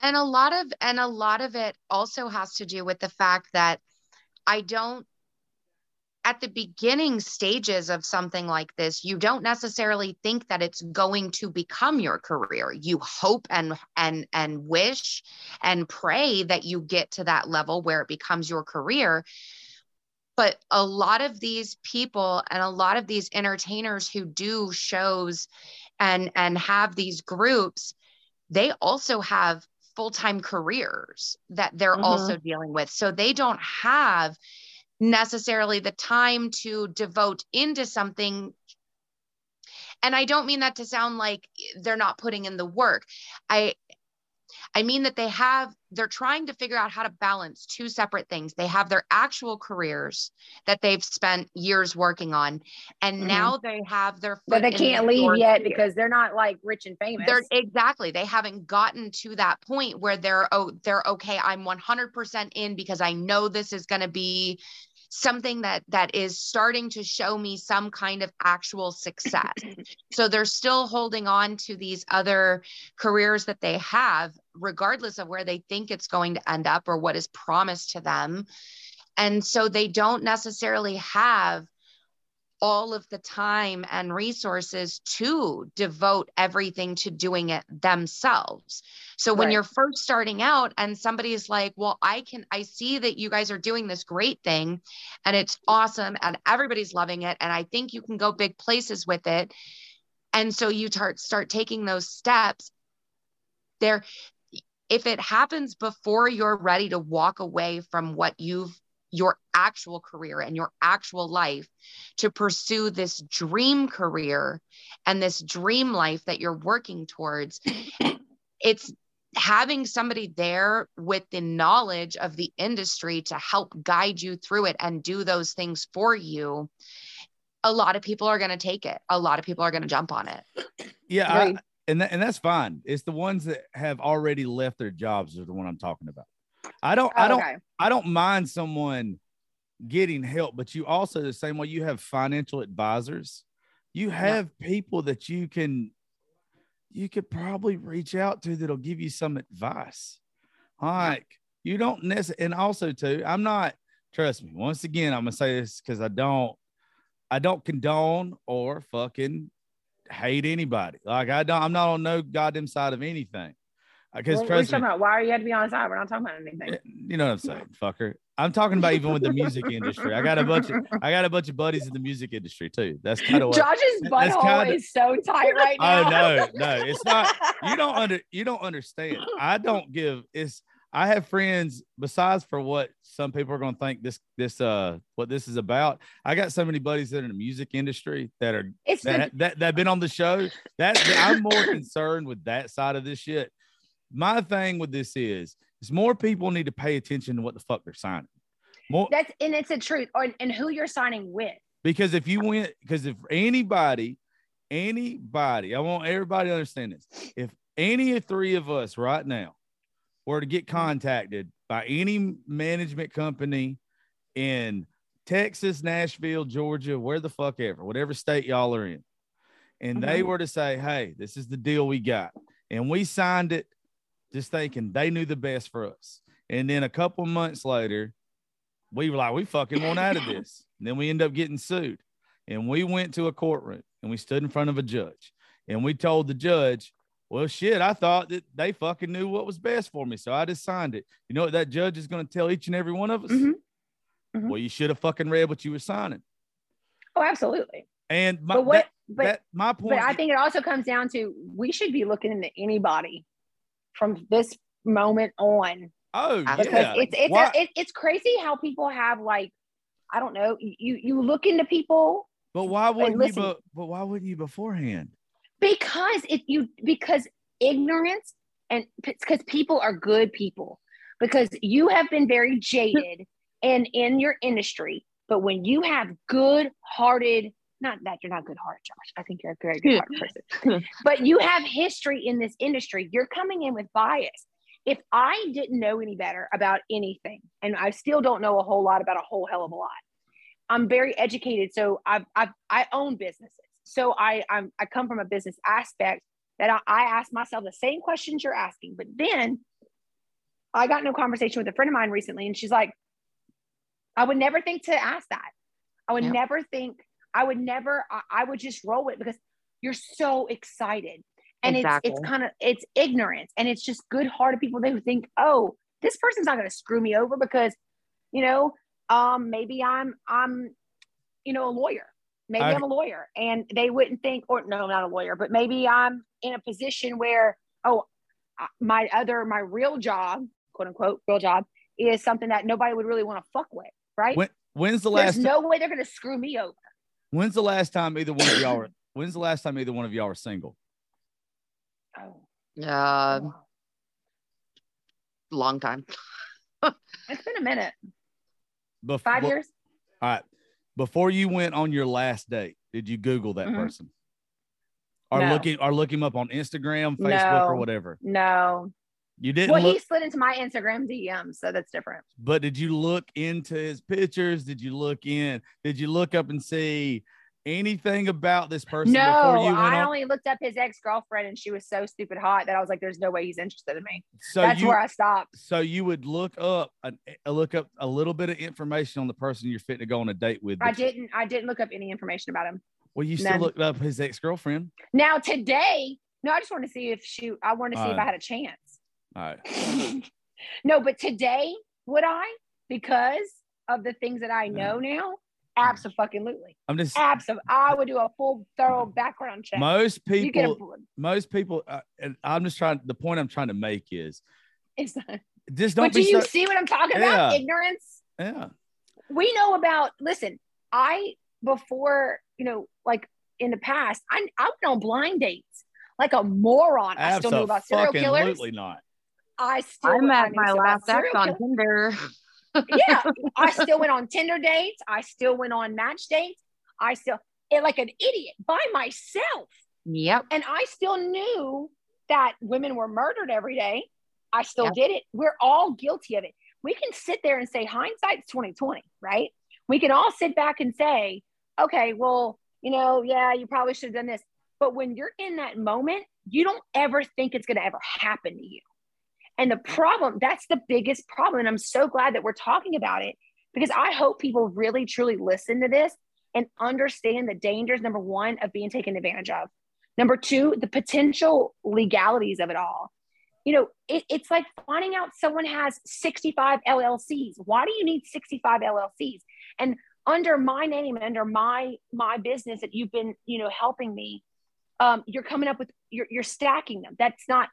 And a lot of and a lot of it also has to do with the fact that I don't at the beginning stages of something like this you don't necessarily think that it's going to become your career. You hope and and and wish and pray that you get to that level where it becomes your career. But a lot of these people and a lot of these entertainers who do shows and and have these groups they also have full-time careers that they're mm-hmm. also dealing with. So they don't have necessarily the time to devote into something. And i don't mean that to sound like they're not putting in the work. I i mean that they have they're trying to figure out how to balance two separate things. They have their actual careers that they've spent years working on and mm-hmm. now they have their but they can't the leave yet because they're not like rich and famous. they're exactly. They haven't gotten to that point where they're oh they're okay i'm 100% in because i know this is going to be something that that is starting to show me some kind of actual success. So they're still holding on to these other careers that they have regardless of where they think it's going to end up or what is promised to them. And so they don't necessarily have all of the time and resources to devote everything to doing it themselves. So when right. you're first starting out and somebody is like, "Well, I can I see that you guys are doing this great thing and it's awesome and everybody's loving it and I think you can go big places with it." And so you start start taking those steps there if it happens before you're ready to walk away from what you've your actual career and your actual life to pursue this dream career and this dream life that you're working towards. it's having somebody there with the knowledge of the industry to help guide you through it and do those things for you. A lot of people are going to take it. A lot of people are going to jump on it. Yeah. Right. I, and, th- and that's fine. It's the ones that have already left their jobs are the one I'm talking about. I don't, oh, I don't, okay. I don't mind someone getting help, but you also the same way you have financial advisors, you have people that you can you could probably reach out to that'll give you some advice. Like you don't necessarily, and also too, I'm not. Trust me. Once again, I'm gonna say this because I don't, I don't condone or fucking hate anybody. Like I don't, I'm not on no goddamn side of anything. Because are you talking about? Why are you had to be on the side? We're not talking about anything. you know what I'm saying, fucker. I'm talking about even with the music industry. I got a bunch of, I got a bunch of buddies in the music industry too. That's kind of what. Josh's butthole kinda- is so tight right now. Oh no, no, it's not. You don't under, you don't understand. I don't give. It's. I have friends besides for what some people are going to think this, this, uh, what this is about. I got so many buddies that are in the music industry that are that that that been on the show. That I'm more concerned with that side of this shit. My thing with this is, is more people need to pay attention to what the fuck they're signing. More that's and it's a truth. Or and who you're signing with. because if you went, because if anybody, anybody, I want everybody to understand this. If any of three of us right now were to get contacted by any management company in Texas, Nashville, Georgia, where the fuck ever, whatever state y'all are in, and they mm-hmm. were to say, hey, this is the deal we got, and we signed it just thinking they knew the best for us. And then a couple months later, we were like, we fucking want out of this. And then we end up getting sued. And we went to a courtroom and we stood in front of a judge and we told the judge, well, shit, I thought that they fucking knew what was best for me. So I just signed it. You know what that judge is going to tell each and every one of us? Mhm. Mhm. Well, you should have fucking read what you were signing. Oh, absolutely. And my, But what? that, but that- my point, but I think it also comes down to we should be looking into anybody from this moment on oh, Because because yeah. it's it's Why- it, it's crazy how people have like I don't know you you look into people but why wouldn't you, be, but why wouldn't you beforehand? because it you because ignorance and because people are good people because you have been very jaded and in your industry but when you have good hearted not that you're not good heart, josh. I think you're a very good hmm. hearted person. Hmm. But you have history in this industry. You're coming in with bias. If i didn't know any better about anything and i still don't know a whole lot about a whole hell of a lot i'm very educated. So i've, I've i own businesses. So i i'm i come from a business aspect that I, I ask myself the same questions you're asking. But then i got in a conversation with a friend of mine recently and she's like i would never think to ask that. I would Yep. never think i would never I, I would just roll it because you're so excited. And it's it's kind of it's ignorance and it's just good hearted people they would think oh this person's not going to screw me over because you know um maybe i'm i'm you know a lawyer. Maybe I- i'm a lawyer. And they wouldn't think or no not a lawyer but maybe i'm in a position where oh my other my real job quote unquote real job is something that nobody would really want to fuck with right? When, when's the there's last no way they're going to screw me over when's the last time either one of y'all were when's the last time either one of y'all were single? oh, Uh, long time. it's been a minute Bef- five well, years All right. Before you went on your last date, did you Google that Mhm. person? Or No. looking or look him up on Instagram, Facebook, or whatever. no You didn't well look, he slid into my instagram dm so that's different but did you look into his pictures? Did you look in? Did you look up and see anything about this person no before you went i on? only looked up his ex-girlfriend and she was so stupid hot that i was like there's no way he's interested in me so that's you where i stopped so you would look up a, look up a little bit of information on the person you're fitting to go on a date with. i didn't i didn't look up any information about him Well, you still None. looked up his ex girlfriend. now today no i just want to see if she i want to see if Uh, i had a chance All right. no but today would i? Because of the things that i know now? Absolutely. I'm just absolutely i would do a full thorough background check. Most get a people. most people, uh, and I'm just trying. The point I'm trying to make is not, just don't but do you see what i'm talking about? Ignorance? Yeah. we know about listen i before you know like in the past i, I went on blind dates. Like a moron. I still knew about serial killers. Absolutely not. I still I I met my last ex on. Tinder. yeah i still went on tinder dates i still went on match dates i still like an idiot by myself Yep. and i still knew that women were murdered every day i still Yep. did it we're all guilty of it we can sit there and say hindsight's 2020 right We can all sit back and say, okay, well, you know, yeah, you probably should have done this. But when you're in that moment, you don't ever think it's going to ever happen to you. And the problem, that's the biggest problem. And I'm so glad that we're talking about it because I hope people really, truly listen to this and understand the dangers, number one, of being taken advantage of. Number two, the potential legalities of it all. You know, it, it's like finding out someone has 65 LLCs. Why do you need 65 LLCs? And under my name, under my my business that you've been, you know, helping me, um, you're coming up with you're, you're stacking them. That's not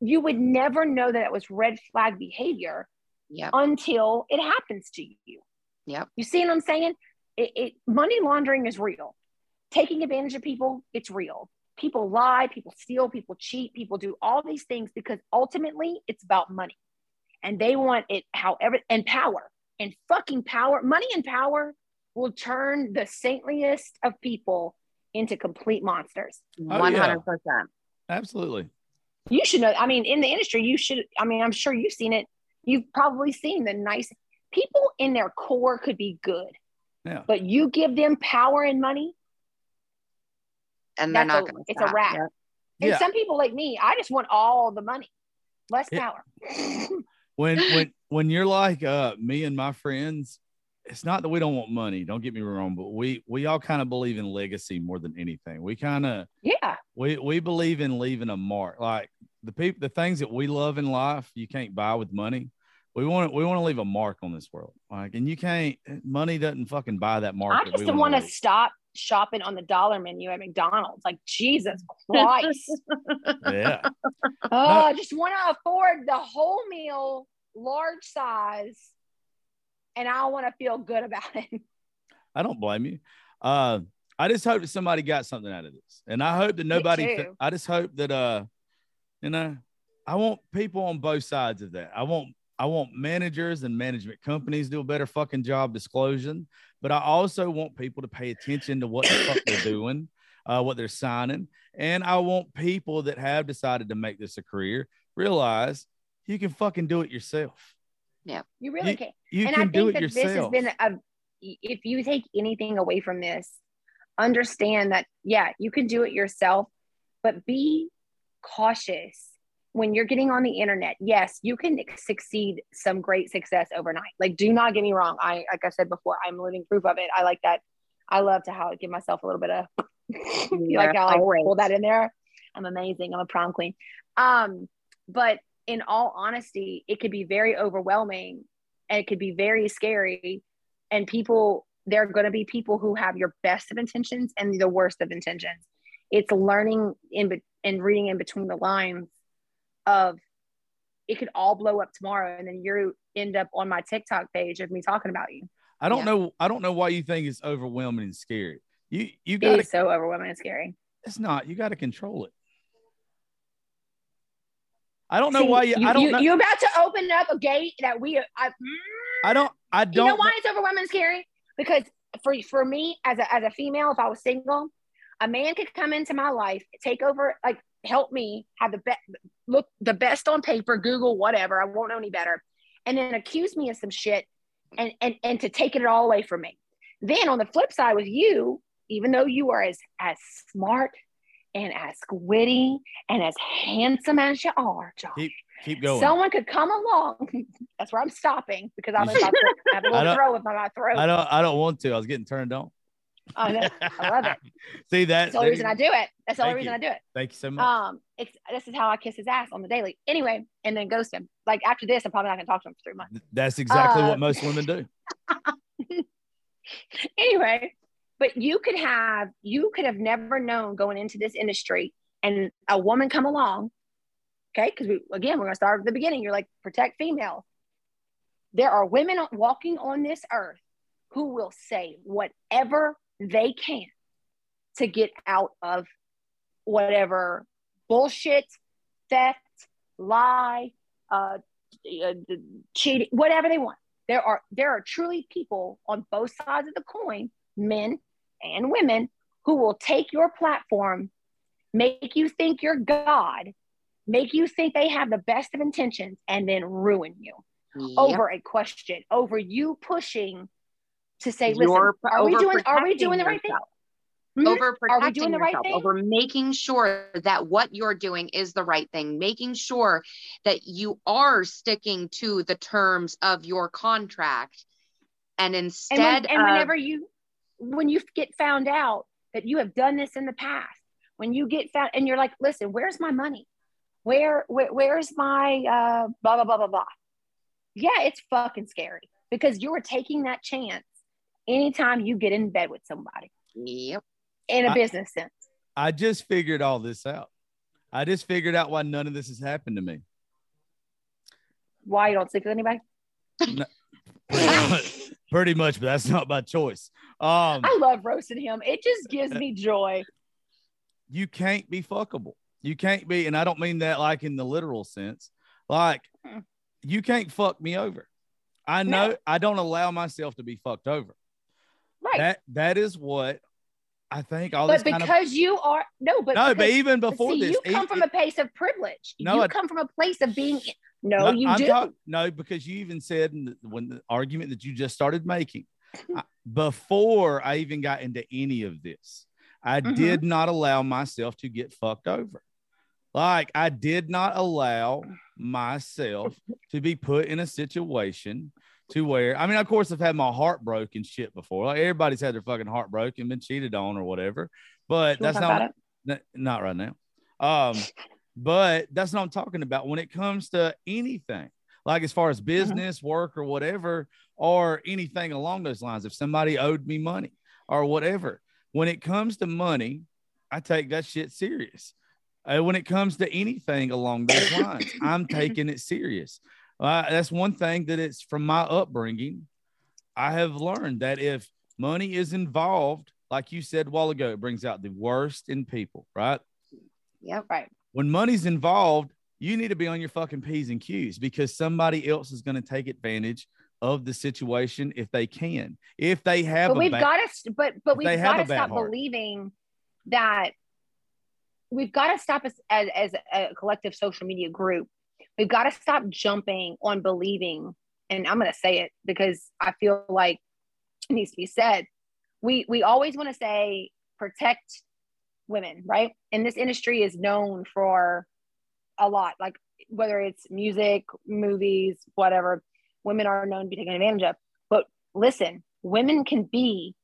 you would never know that it was red flag behavior Yep. until it happens to you. Yep. You see what I'm saying? It, it money laundering is real. Taking advantage of people, it's real. People lie, people steal, people cheat, people do all these things because ultimately it's about money. And they want it however and power and fucking power. Money and power will turn the saintliest of people into complete monsters. Oh, One yeah. hundred percent. Absolutely. You should know. I mean, in the industry, you should. I mean, I'm sure you've seen it. You've probably seen the nice people in their core could be good, Yeah. but you give them power and money, And they're That's not a- going to. it's a wrap. and Yeah. some people like me, I just want all the money, less power. when when when you're like uh me and my friends it's not that we don't want money don't get me wrong but we we all kind of believe in legacy more than anything. We kind of yeah, we we believe in leaving a mark. Like the people the things that we love in life you can't buy with money. We want we want to leave a mark on this world. Like and you can't money doesn't fucking buy that mark I just don't wanna want to leave. stop shopping on the dollar menu at McDonald's. Like Jesus Christ! yeah. Oh, I just want to afford the whole meal, large size, and I want to feel good about it. I don't blame you. Uh, I just hope that somebody got something out of this, and I hope that nobody. th- I just hope that uh, you know, I want people on both sides of that. I want I want managers and management companies do a better fucking job disclosing, but I also want people to pay attention to what the fuck they're doing, uh, what they're signing, and I want people that have decided to make this a career realize you can fucking do it yourself. You really You- can. You and can I do think it that yourself. this has been a. If you take anything away from this, understand that yeah, you can do it yourself, but be cautious when you're getting on the internet. Yes, you can succeed some great success overnight. Like, do not get me wrong. I like I said before, I'm living proof of it. I like that. I love to how give myself a little bit of. you like how I always. pull that in there? I'm amazing. I'm a prom queen. Um, but in all honesty, it could be very overwhelming and it could be very scary. And people, there are going to be people who have your best of intentions and the worst of intentions. It's learning in be- and reading in between the lines of it could all blow up tomorrow, and then you end up on my TikTok page of me talking about you. I don't Yeah. know. I don't know why you think it's overwhelming and scary. You you got to. so overwhelming and scary. It's not. You got to control it. I don't know See, why you. I don't you, know. You're about to open up a gate that we. Uh, I, I don't. I don't. You know why it's overwhelming and scary? Because for for me as a as a female, if I was single, a man could come into my life, take over, like help me have the best look the best on paper, Google whatever. I won't know any better, and then accuse me of some shit, and and and to take it all away from me. Then on the flip side with you, even though you are as as smart and as witty and as handsome as you are, Josh. Keep keep going. Someone could come along. That's where I'm stopping because I'm You about to have a I little don't- throw with my throat. I don't. I don't want to. I was getting turned on. I know. I love it. See that? That's the only reason I do it. That's the only reason you. I do it. Thank you so much. Um, it's this is how I kiss his ass on the daily. Anyway, and then ghost him. Like after this, I'm probably not gonna talk to him for three months. That's exactly uh, what most women do. Anyway, but you could have you could have never known going into this industry and a woman come along. Okay, because we again we're gonna start at the beginning. You're like protect female There are women walking on this earth who will say whatever they can to get out of whatever bullshit, theft, lie, uh, uh, cheating, whatever they want. There are there are truly people on both sides of the coin, men and women, who will take your platform, make you think you're God, make you think they have the best of intentions, and then ruin you Yep. over a question, over you pushing to say, listen, You're are we doing are we doing the right thing? yourself. Mhm. over Are we protecting doing the right thing? over making sure that what you're doing is the right thing, making sure that you are sticking to the terms of your contract. And And, instead when, and of, whenever you when you get found out that you have done this in the past, when you get found and you're like, listen, where's my money? Where, where where's my uh blah blah blah blah blah. Yeah, it's fucking scary because you are taking that chance anytime you get in bed with somebody yep, in a I- business sense. I just figured all this out. I just figured out why none of this has happened to me. Why you don't sleep with anybody? Pretty much, pretty much, but that's not my choice. Um, I love roasting him. It just gives me joy. you can't be fuckable. You can't be, and I don't mean that like in the literal sense. Like Hmm. you can't fuck me over. I know No. I don't allow myself to be fucked over. Right. That that is what I think all this but kind because you are no, but of no, but because- even but before see, this, you come e- from a place of privilege. No, you come from a place of being. No, you I'm do. talk- no, because you even said in the, when the argument that you just started making I- before I even got into any of this, I Mhm. did not allow myself to get fucked over. Like I did not allow myself to be put in a situation to where I mean, of course, I've had my heart broken shit before. Like everybody's had their fucking heart broken, been cheated on or whatever. But that's not? N- not right now. Um, but that's what I'm talking about when it comes to anything, like as far as business, work, or whatever, or anything along those lines. If somebody owed me money or whatever, when it comes to money, I take that shit serious. Uh, when it comes to anything along those lines, I'm taking it serious. Uh, that's one thing that it's from my upbringing. I have learned that if money is involved, like you said a while ago, it brings out the worst in people, right? yep, Right. When money's involved, you need to be on your fucking P's and Q's because somebody else is going to take advantage of the situation if they can. If they have But we've got to. But but we've got to stop heart. believing that. We've got to stop as, as as a collective social media group. We've got to stop jumping on believing, and I'm going to say it because I feel like it needs to be said. We we always want to say protect women, right? And this industry is known for a lot, like whether it's music, movies, whatever. Women are known to be taken advantage of. But listen, women can be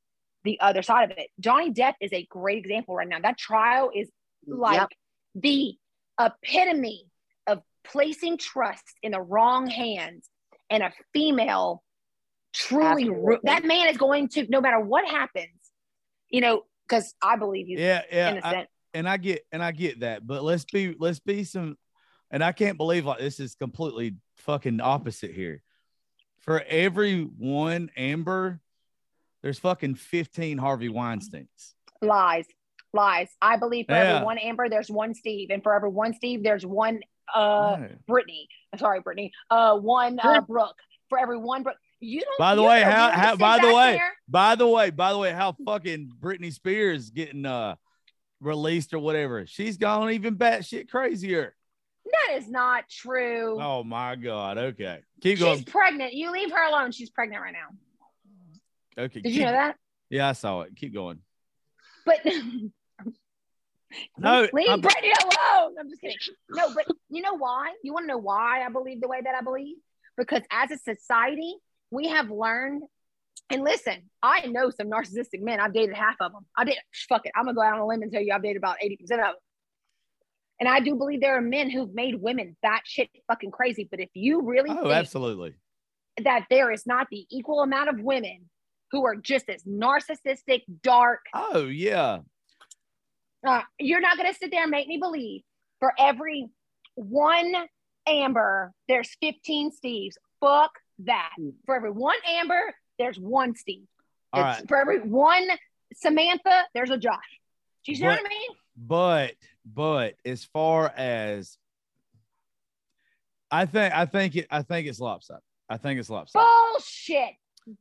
the other side of it. Johnny Depp is a great example right now. That trial is like Yep. the epitome placing trust in the wrong hands and a female truly ru- that man is going to no matter what happens you know because i believe he's yeah, yeah, I- and I get and I get that, but let's be let's be some and I can't believe like this is completely fucking opposite here. For every one Amber, there's fucking 15 Harvey Weinsteins. lies lies i believe for Yeah. every one amber there's one steve and for every one steve there's one uh No. brittany sorry brittany uh one uh brooke for every one brooke you don't By the way, how, how by the way, there- by the way, by the way, how fucking Britney Spears getting uh released or whatever. She's gone even batshit crazier. that is not true Oh my god. Okay. Keep she's going. She's pregnant you leave her alone she's pregnant right now Okay. did keep- you know that Yeah, I saw it. Keep going. but No, leave I'm- Brittany alone. I'm just kidding. No, but you know why? You want to know why I believe the way that I believe? Because as a society, we have learned. And listen, I know some narcissistic men. I've dated half of them. I did. Fuck it. I'm gonna go out on a limb and tell you I've dated about eighty percent of them. And I do believe there are men who've made women batshit fucking crazy. But if you really Oh, think absolutely. that there is not the equal amount of women who are just as narcissistic, dark, Oh, yeah. Uh, you're not going to sit there and make me believe for every one Amber, there's 15 Steves. Fuck that. For every one Amber, there's one Steve. All It's- right. For every one Samantha, there's a Josh. Do you see what I mean? But but as far as I think I think it I think it's lopsided. I think it's lopsided. Bullshit.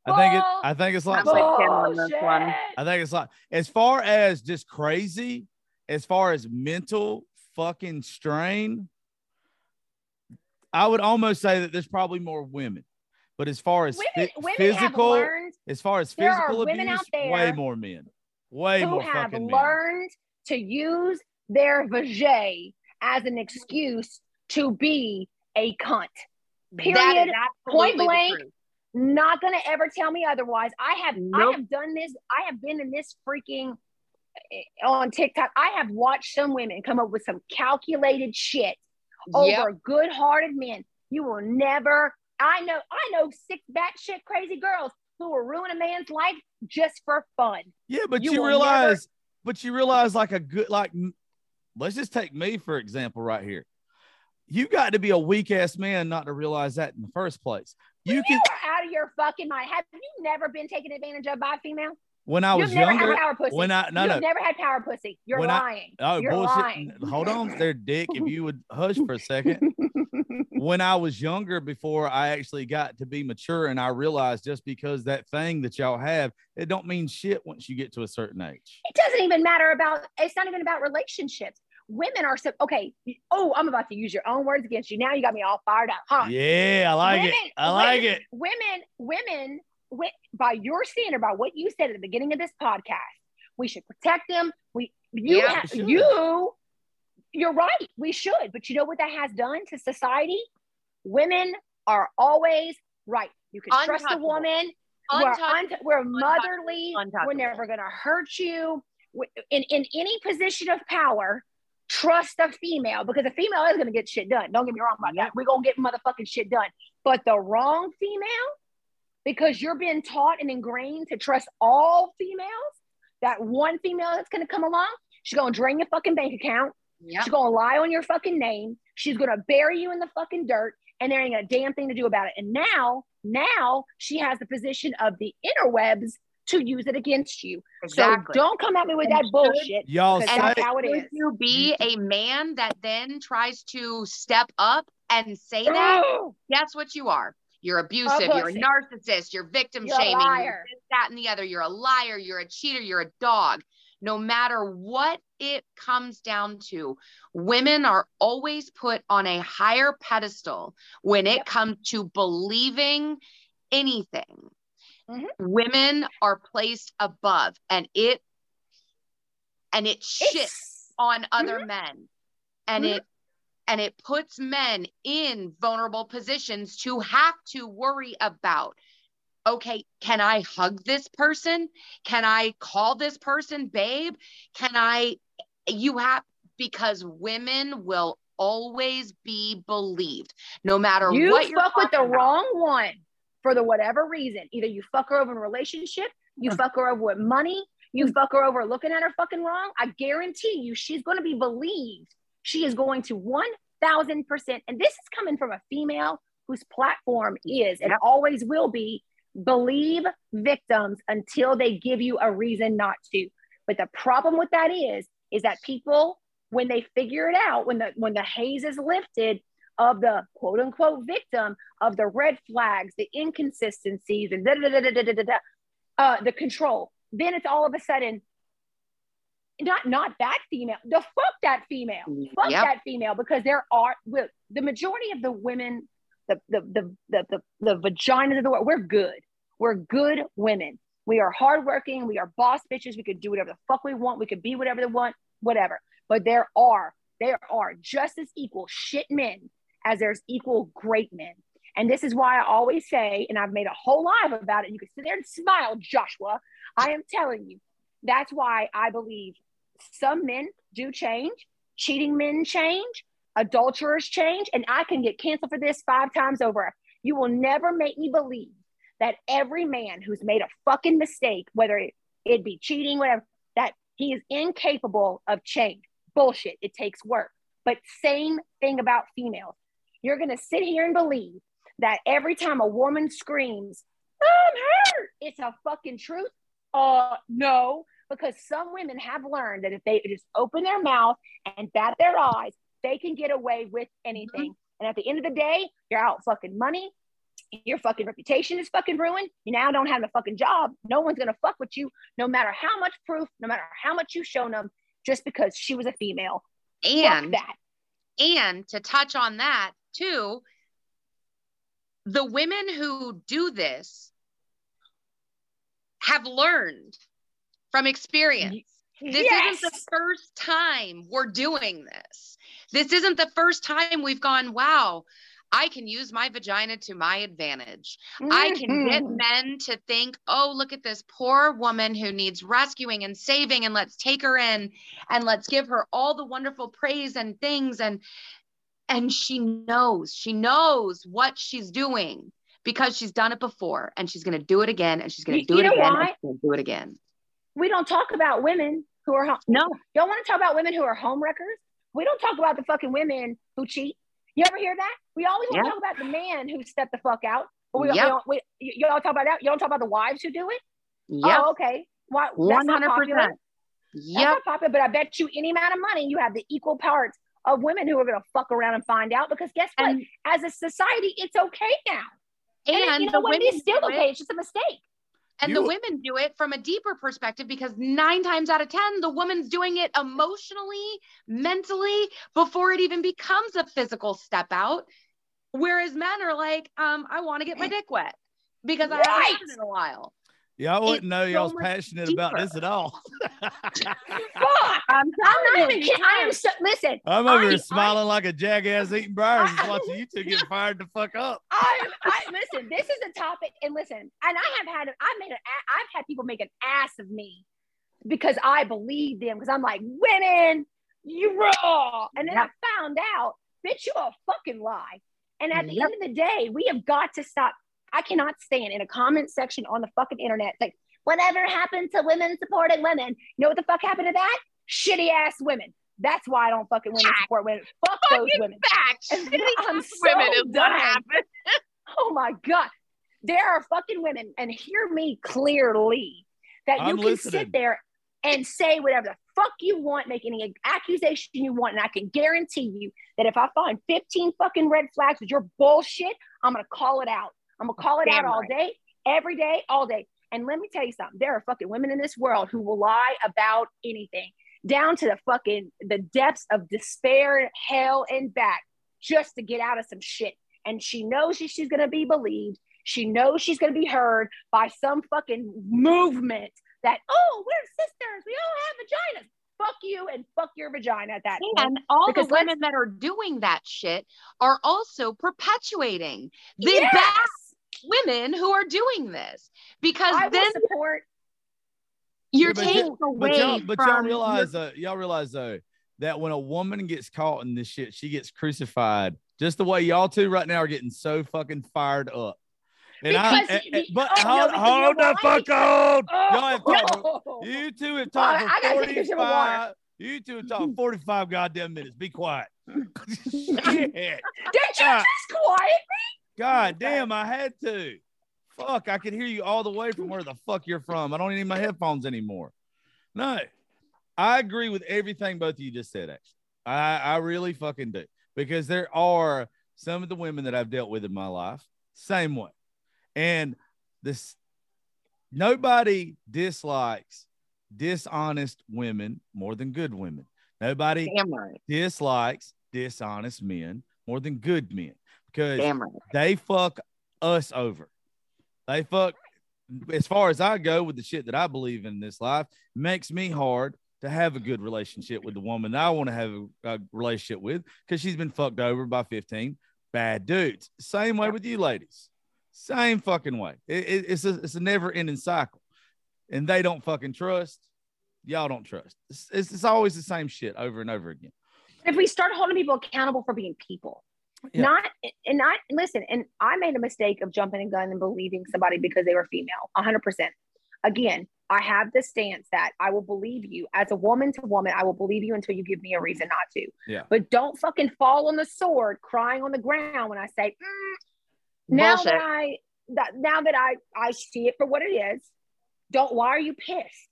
I think it I think it's I'm lopsided. with Kim on this one. Bullshit. I think it's like as far as just crazy, as far as mental fucking strain, I would almost say that there's probably more women But as far as Women, phy- women physical, have learned as far as there are physical women abuse, out there way more men, way who more have fucking men. learned to use their vajay as an excuse to be a cunt. Period. Point blank. Not gonna ever tell me otherwise. I have I have done this. I have been in this freaking Eh, on TikTok. I have watched some women come up with some calculated shit Yep. over good-hearted men. You will never. I know. I know sick, batshit crazy girls who will ruin a man's life just for fun. Yeah, but You you, will realize, but you realize, like a good, like, let's just take me for example, right here. You got to be a weak ass man not to realize that in the first place. You You can, are out of your fucking mind. Have you never been taken advantage of by a female? When I was You've younger, had power pussy. when I, no, You've no, never had power pussy. You're When I- lying. oh, You're bullshit. lying. Hold on there, Dick. If you would hush for a second. when I was younger, before I actually got to be mature, and I realized just because that thing that y'all have, it don't mean shit once you get to a certain age. it doesn't even matter about. It's not even about relationships. Women are so okay. Oh, I'm about to use your own words against you. Now you got me all fired up, huh? Yeah, I like it. Women- I like women- it. Women, women, by your standard, by what you said at the beginning of this podcast, we should protect them. We, you, Yeah, ha- should. you, you're right. We should, but you know what that has done to society? Women are always right. You can trust a woman. We're, unt- we're motherly. We're never going to hurt you. In, in any position of power, trust a female because a female is going to get shit done. Don't get me wrong about that. We're going to get motherfucking shit done. But the wrong female, because you're being taught and ingrained to trust all females, that one female that's going to come along, she's going to drain your fucking bank account. Yep. She's going to lie on your fucking name. She's going to bury you in the fucking dirt, and there ain't a damn thing to do about it. And now, now she has the position of the interwebs to use it against you. Exactly. So don't come at me with that bullshit. Y'all Because say, that's how it Should you be a man that then tries to step up and say that. That's what you are? You're abusive. You're a narcissist. You're victim You're shaming. liar. You're this, that, and the other. You're a liar. You're a cheater. You're a dog. No matter what it comes down to, women are always put on a higher pedestal when it Yep. comes to believing anything. Mhm. Women are placed above, and it and it shits It's, on other men and Mhm. it and it puts men in vulnerable positions to have to worry about okay can i hug this person can i call this person babe can i you have because women will always be believed no matter you what you're fuck with the about. wrong one for the whatever reason. Either you fuck her over in a relationship, you mm. fuck her over with money, you mm. fuck her over looking at her fucking wrong. I guarantee you, she's going to be believed. She is going to 1000%. And this is coming from a female whose platform is and always will be believe victims until they give you a reason not to. But the problem with that is, is that people, when they figure it out, when the when the haze is lifted of the quote unquote victim of the red flags, the inconsistencies, and uh, the control, then it's all of a sudden not not that female. The fuck that female. Mm, fuck Yep. that female because there are well, the majority of the women, the the the the the, the vaginas of the world. We're good. We're good women. We are hardworking. We are boss bitches. We could do whatever the fuck we want. We could be whatever they want, whatever. But there are there are just as equal shit men as there's equal great men. And this is why I always say, and I've made a whole live about it. You can sit there and smile, Joshua. I am telling you, that's why I believe some men do change, cheating men change, adulterers change, and I can get canceled for this five times over. You will never make me believe that every man who's made a fucking mistake, whether it, it be cheating, whatever, that he is incapable of change. Bullshit. It takes work. But same thing about females. You're gonna sit here and believe that every time a woman screams, I'm hurt, it's a fucking truth. Uh no, because some women have learned that if they just open their mouth and bat their eyes, they can get away with mm-hmm. anything. And at the end of the day, you're out fucking money. Your fucking reputation is fucking ruined. You now don't have a fucking job. No one's gonna fuck with you, no matter how much proof, no matter how much you've shown them, just because she was a female. Fuck and that. and to touch on that too the women who do this have learned from experience. This yes. isn't the first time we're doing this. This isn't the first time we've gone, wow, I can use my vagina to my advantage. I can get Mhm. men to think, oh, look at this poor woman who needs rescuing and saving, and let's take her in and let's give her all the wonderful praise and things. And and she knows, she knows what she's doing because she's done it before and she's gonna do it again and she's gonna You- do it again why? and do it again. We don't talk about women who are home. No. Don't want to talk about women who are home wreckers. We don't talk about the fucking women who cheat. You ever hear that? We always want to Yeah. talk about the man who stepped the fuck out. But we, we Yep. don't, we, y'all talk about that. You don't talk about the wives who do it. Yeah. Oh, okay. Why? That's not hundred percent. Not popular. But I bet you any amount of money, you have the equal parts of women who are going to fuck around and find out. Because guess what? And, As a society, it's okay now. And, and you know the what? women It's still okay. It's just a mistake. And You- the women do it from a deeper perspective because nine times out of 10, the woman's doing it emotionally, mentally, before it even becomes a physical step out. Whereas men are like, um, I want to get my dick wet because I haven't Right. done it in a while. Y'all wouldn't It's know so y'all's much passionate about this at all. Fuck. I'm I'm not even kidding. I am so, listen. I'm over I- here I- smiling like a jackass eating briars I- just watching you two get fired the fuck up. I, I listen. This is a topic, and listen. And I have had, I made an, I've had people make an ass of me because I believe them because I'm like women, you raw, and then Yep. I found out, bitch, you a fucking lie. And at the Yep. end of the day, we have got to stop. I cannot stand in a comment section on the fucking internet like whatever happened to women supporting women. You know what the fuck happened to that? Shitty ass women. That's why I don't fucking women support women. Fuck those women. Fact. I'm Shitty so women is what happened. Oh my God. There are fucking women, and hear me clearly, that you I'm can listening. sit there and say whatever the fuck you want, make any accusation you want, and I can guarantee you that if I find 15 fucking red flags with your bullshit, I'm gonna call it out. I'm gonna call it Damn out all right. day, every day, all day. And let me tell you something, there are fucking women in this world who will lie about anything, down to the fucking the depths of despair, hell, and back, just to get out of some shit. And she knows she- she's gonna be believed. She knows she's gonna be heard by some fucking movement that, oh, we're sisters, we all have vaginas. Fuck you and fuck your vagina at that point. And all the Because let's- women that are doing that shit are also perpetuating the Yes! bad women who are doing this because I will then support you're Yeah, taking y'all- away but y'all, but from y'all your- realize though, y'all realize though that when a woman gets caught in this shit, she gets crucified. Just the way y'all two right now are getting so fucking fired up. And I, Because eh, eh, and- and- but oh, hold, because you know hold the fuck on. Oh, Y'all have oh. talked. no. You two have Oh, talked I for gotta take a sip of water. 45. You two have talked 45 goddamn minutes. Be quiet. Shit. Did you just quiet? God damn, I had to. Fuck, I could hear you all the way from where the fuck you're from. I don't need my headphones anymore. No, I agree with everything both of you just said, actually. I, I really fucking do. Because there are some of the women that I've dealt with in my life, same way. And this nobody dislikes dishonest women more than good women. Nobody right, dislikes dishonest men more than good men because right. they fuck us over. They fuck as far as I go with the shit that I believe in this life, makes me hard to have a good relationship with the woman that I want to have a, a relationship with because she's been fucked over by 15 bad dudes. Same way with you ladies. Same fucking way. It- it- it's a it's a never ending cycle. And they don't fucking trust. Y'all don't trust. It's, it's, it's always the same shit over and over again. If we start holding people accountable for being people, Yeah. not and not listen. And I made a mistake of jumping a gun and believing somebody because they were female. hundred percent. Again, I have the stance that I will believe you as a woman to woman. I will believe you until you give me a reason not to. Yeah. But don't fucking fall on the sword, crying on the ground when I say, "Mm, now Bullshit. that I that now that I I see it for what it is, don't why are you pissed?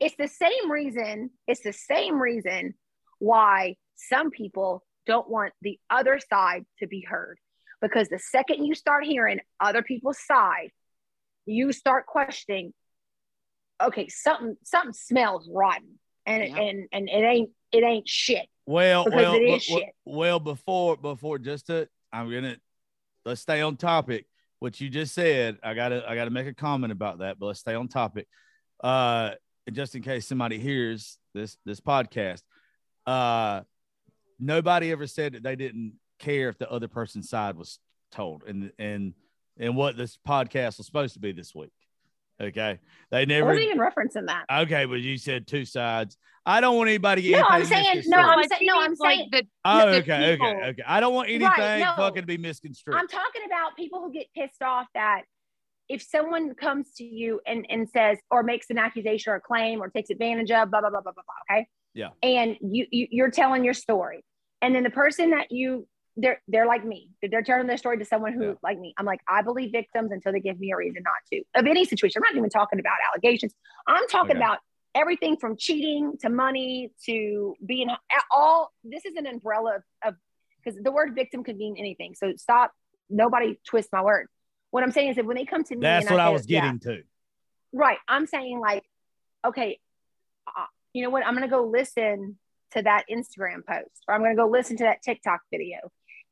It's the same reason, it's the same reason why some people don't want the other side to be heard. Because the second you start hearing other people's side, you start questioning, okay, something something smells rotten. And Yeah. and and it ain't it ain't shit. Well, well, it is well, shit. well, before before just to I'm gonna let's stay on topic. What you just said, I gotta I gotta make a comment about that, but let's stay on topic. Uh, just in case somebody hears this this podcast, uh, nobody ever said that they didn't care if the other person's side was told, and and and what this podcast was supposed to be this week. Okay, they I never. wasn't even referencing that. Okay, but you said two sides. I don't want anybody to get No, I'm saying- no, I'm saying- no, I'm means, like, saying- the, Oh, the okay, people. okay, okay. I don't want anything no. fucking to be misconstrued. I'm talking about people who get pissed off that if someone comes to you and, and says or makes an accusation or a claim or takes advantage of blah blah blah blah blah, blah okay Yeah. and you, you you're telling your story. And then the person that you they're they're like me. They're telling their story to someone who Yeah. like me. I'm like i believe victims until they give me a reason not to. Of any situation. I'm not even talking about allegations. I'm talking Okay. about everything from cheating to money to being at all this is an umbrella of because the word victim could mean anything. So stop. Nobody twist my word. What i'm saying is that when they come to me That's what I say, was yeah, getting to. right. I'm saying like okay uh, you know what i'm gonna go listen to that instagram post or i'm gonna go listen to that tiktok video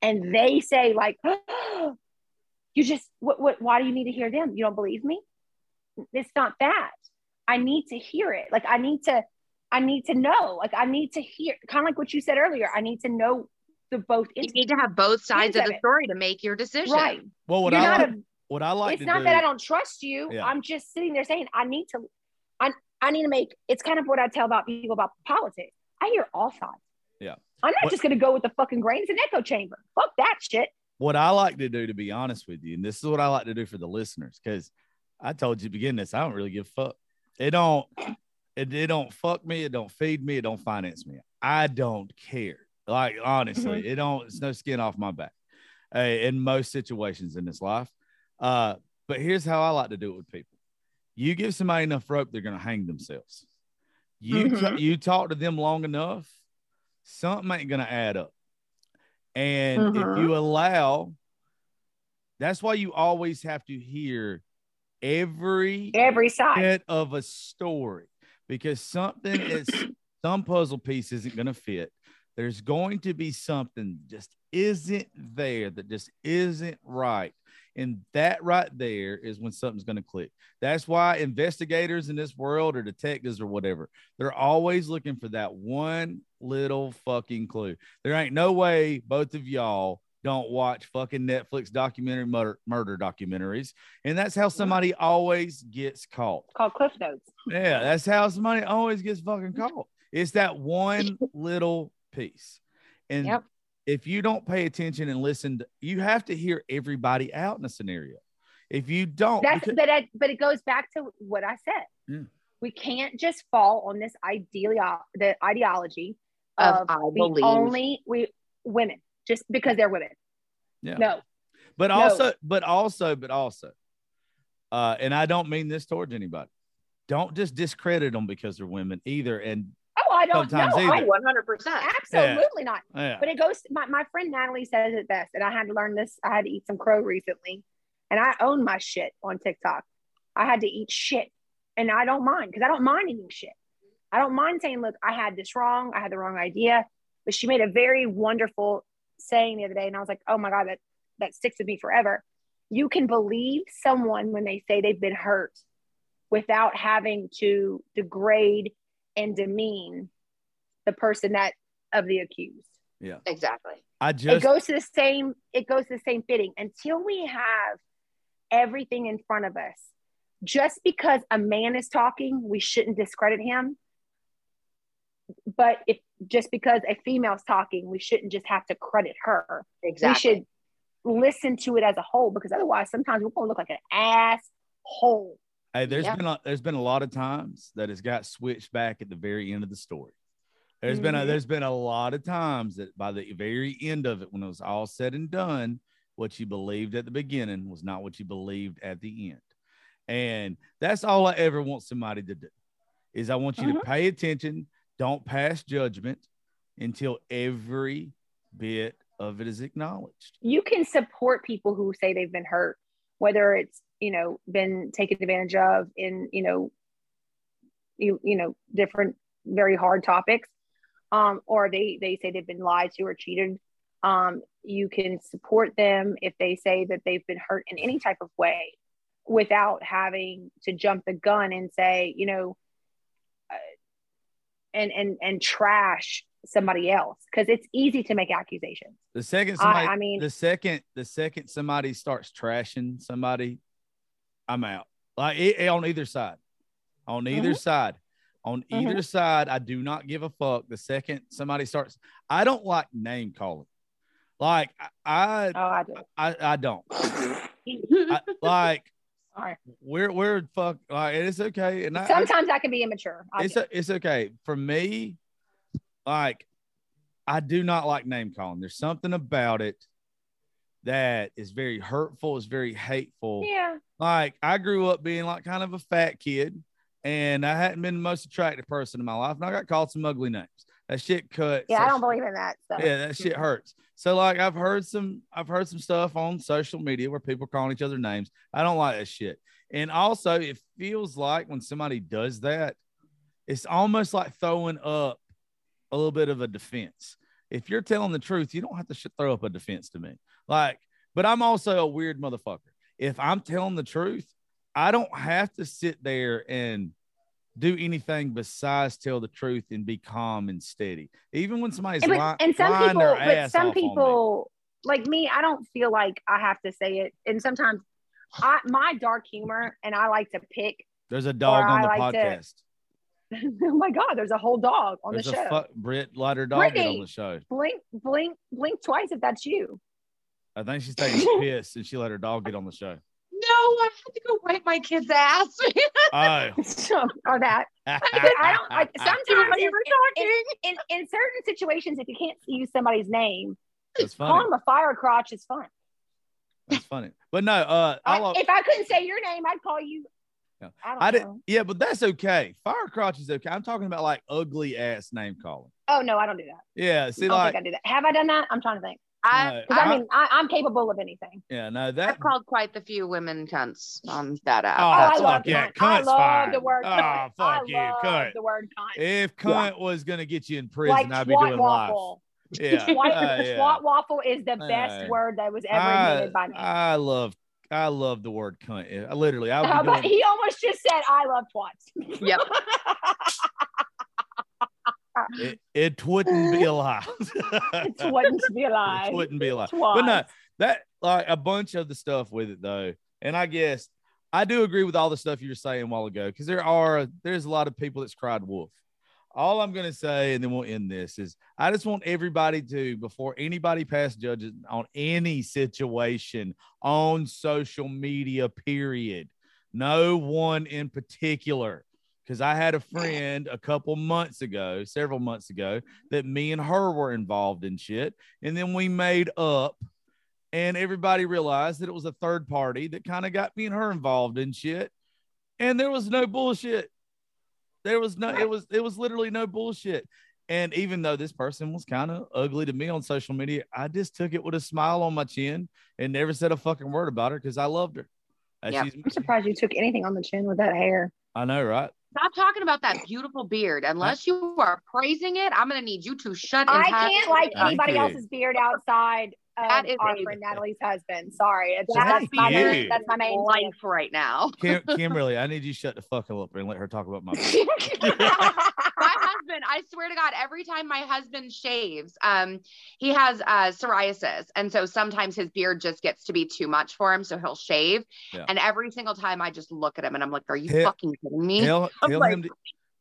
and they say like you just what, what why do you need to hear them you don't believe me it's not that i need to hear it like i need to i need to know like i need to hear kind of like what you said earlier i need to know the both You need to have both sides of of the it. story to make your decision. right Well, what You're I like, a- what I like it's to not do. that I don't trust you. Yeah. I'm just sitting there saying I need to. I I need to make. It's kind of what I tell about people about politics. I hear all sides. Yeah. I'm not What- just going to go with the fucking grain. It's an echo chamber. Fuck that shit. what I like to do, to be honest with you, and this is what I like to do for the listeners, because I told you to begin this, I don't really give a fuck. It don't, it, it don't fuck me, it don't feed me, it don't finance me. I don't care. Like honestly, Mm-hmm. it don't. It's no skin off my back. uh, in most situations in this life. Uh, but here's how I like to do it with people: you give somebody enough rope, they're gonna hang themselves. You t- Mhm. you talk to them long enough, something ain't gonna add up. And if Mhm. you allow, that's why you always have to hear every Every side. bit of a story because something is some puzzle piece isn't going to fit. There's going to be something just isn't there that just isn't right. And that right there is when something's going to click. That's why investigators in this world or detectives or whatever, they're always looking for that one little fucking clue. There ain't no way both of y'all don't watch fucking Netflix documentary murder, murder documentaries. And that's how somebody always gets caught. called Cliff Notes. Yeah, that's how somebody always gets fucking caught. It's that one little piece. And Yep. If you don't pay attention and listen, to, you have to hear everybody out in a scenario. If you don't, That's because- but I, but it goes back to what I said. Yeah. We can't just fall on this ideally the ideology Of of, I the believe. only we women just because they're women. yeah. No, but no. also, but also, but also, uh, and I don't mean this towards anybody. Don't just discredit them because they're women either. And I don't know. I, One hundred percent. absolutely not. yeah, But it goes. My my friend Natalie says it best, and I had to learn this. I had to eat some crow recently, and I own my shit on TikTok. I had to eat shit, and I don't mind because I don't mind eating shit. I don't mind saying, "Look, I had this wrong. I had the wrong idea." But she made a very wonderful saying the other day, and I was like, "Oh my god, that that sticks with me forever." You can believe someone when they say they've been hurt without having to degrade and demean the person that of the accused Yeah. Exactly. I just it goes to the same it goes to the same fitting until we have everything in front of us just because a man is talking we shouldn't discredit him but if just because a female's talking we shouldn't just have to credit her Exactly. we should listen to it as a whole because otherwise sometimes we're going to look like an asshole Hey, there's Yeah. been a, there's been a lot of times that it's got switched back at the very end of the story. There's been a Mhm. there's been a lot of times that by the very end of it, when it was all said and done, what you believed at the beginning was not what you believed at the end. And that's all I ever want somebody to do is I want you to pay attention, don't pass judgment until every bit of it is acknowledged. you can support people who say they've been hurt, whether it's you know been taken advantage of in you know you, you know different very hard topics, um, or they they say they've been lied to or cheated. Um, you can support them if they say that they've been hurt in any type of way without having to jump the gun and say, you know, uh, and and and trash somebody else because it's easy to make accusations. The second somebody, I, I mean, the second, the second somebody starts trashing somebody, I'm out. Like it, on either side, on either Mm-hmm. side, on either side, I do not give a fuck. The second somebody starts, I don't like name calling. Like I, oh, I do. I, I don't I, like. Sorry. We're we're fuck. Like it's okay, and I, I, Sometimes I can be immature. I it's a, it's okay for me. Like, I do not like name calling. There's something about it that is very hurtful. It's very hateful. yeah. Like, I grew up being like kind of a fat kid, and I hadn't been the most attractive person in my life, and I got called some ugly names. That shit cut. Yeah, I don't believe in that stuff. yeah, that shit hurts. So like I've heard some I've heard some stuff on social media where people are calling each other names. I don't like that shit. And also it feels like when somebody does that, it's almost like throwing up a little bit of a defense. If you're telling the truth, you don't have to sh- throw up a defense to me. Like, but I'm also a weird motherfucker. If I'm telling the truth, I don't have to sit there and do anything besides tell the truth and be calm and steady. Even when somebody's And, but- lying, and some lying people, their but ass some off on me. people like me, I don't feel like I have to say it. And sometimes I my dark humor and I like to pick. There's a dog on I the like to- podcast. oh my God, there's a whole dog on There's the show. fuck Britt let her dog on the show. blink, blink, blink twice if that's you. I think she's taking a piss and she let her dog get on the show. No, I had to go wipe my kid's ass. Oh. or that. I don't like sometimes in, in, in, in certain situations, if you can't use somebody's name, That's call funny. them a fire crotch is fun. That's funny. But no, uh, I, I'll, if I couldn't say your name, I'd call you. Yeah. I don't I did. know. Yeah, but that's okay. Fire crotch is okay. I'm talking about like ugly ass name calling. Oh no, I don't do that. Yeah. See, I don't like, think I do that. Have I done that? I'm trying to think. I, No. I, I, mean, I, I'm capable of anything. yeah, no, that. I've called quite the few women cunts on that app. Oh, Oh, I fuck love yeah, cunt. I love fine. the word Oh, cunt. fuck I you, love cunt. the word cunt. If cunt was gonna get you in prison, Like I'd be twat doing live. waffle. Yeah. Twat, uh, yeah. twat waffle is the best Uh, word that was ever I, invented by me. I love, I love the word cunt. I literally, I would How be about doing, he almost just said, "I love twats." Yep. it, it wouldn't be a lie. it wouldn't be a lie. It wouldn't be a lie. But no, that like a bunch of the stuff with it though, and I guess I do agree with all the stuff you were saying a while ago because there are there's a lot of people that's cried wolf. All I'm gonna say, and then we'll end this, is I just want everybody to before anybody pass judges on any situation on social media, period. No one in particular. Because I had a friend a couple months ago, several months ago, that me and her were involved in shit. And then we made up and everybody realized that it was a third party that kind of got me and her involved in shit and there was no bullshit there was no it was it was literally no bullshit and even though this person was kind of ugly to me on social media i just took it with a smile on my chin and never said a fucking word about her because i loved her Uh, Yep. I'm surprised you took anything on the chin with that hair. i know right Stop talking about that beautiful beard. Unless you are praising it, I'm going to need you to shut and I can't like anybody you. else's beard outside of That is our friend Natalie's husband. Sorry, it's Thank that's my you. main, that's my main life right now. Kim, kimberly i need you to shut the fuck up and let her talk about my my husband, I swear to God, every time my husband shaves, um, he has uh, psoriasis, and so sometimes his beard just gets to be too much for him, so he'll shave. Yeah. And every single time, I just look at him and I'm like, "Are you Tell- fucking kidding me?" tell, tell like- him to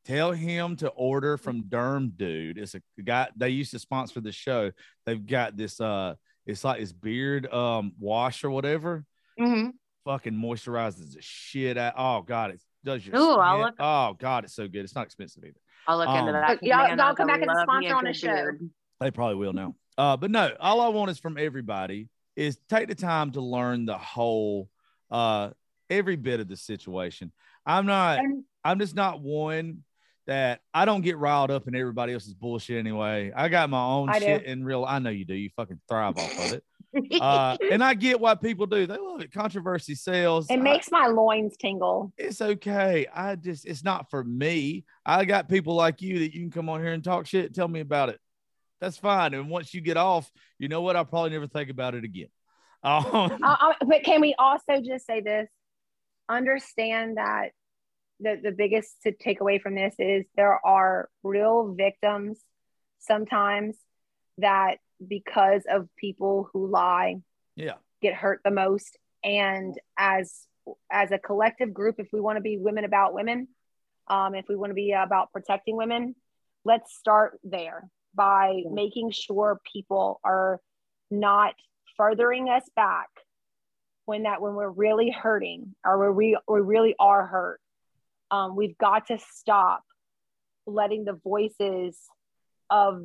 tell him to order from Derm Dude. It's a guy they used to sponsor the show. They've got this uh it's like this beard um wash or whatever. Mhm. Fucking moisturizes the shit out. Oh god, it does your Ooh, I'll look- Oh god, it's so good. It's not expensive either. I'll look into Um, that. Y'all- y'all come back and love sponsor on good a show. beard. They probably will now. Uh, but no, all I want is from everybody is take the time to learn the whole, uh, every bit of the situation. I'm not, And- I'm just not one that I don't get riled up in everybody else's bullshit anyway. I got my own I do. shit in real. I know you do. You fucking thrive off of it. Uh, and I get why people do. They love it. Controversy sells. It I- makes my loins tingle. it's okay. I just it's not for me. I got people like you that you can come on here and talk shit. Tell me about it. That's fine. And once you get off, you know what? I'll probably never think about it again. Um, Uh, uh, but can we also just say this? Understand that the, the biggest to take away from this is there are real victims sometimes that because of people who lie yeah. get hurt the most. And as as a collective group if we want to be women about women um, if we want to be about protecting women let's start there by making sure people are not furthering us back when that when we're really hurting or we we really are hurt um, we've got to stop letting the voices of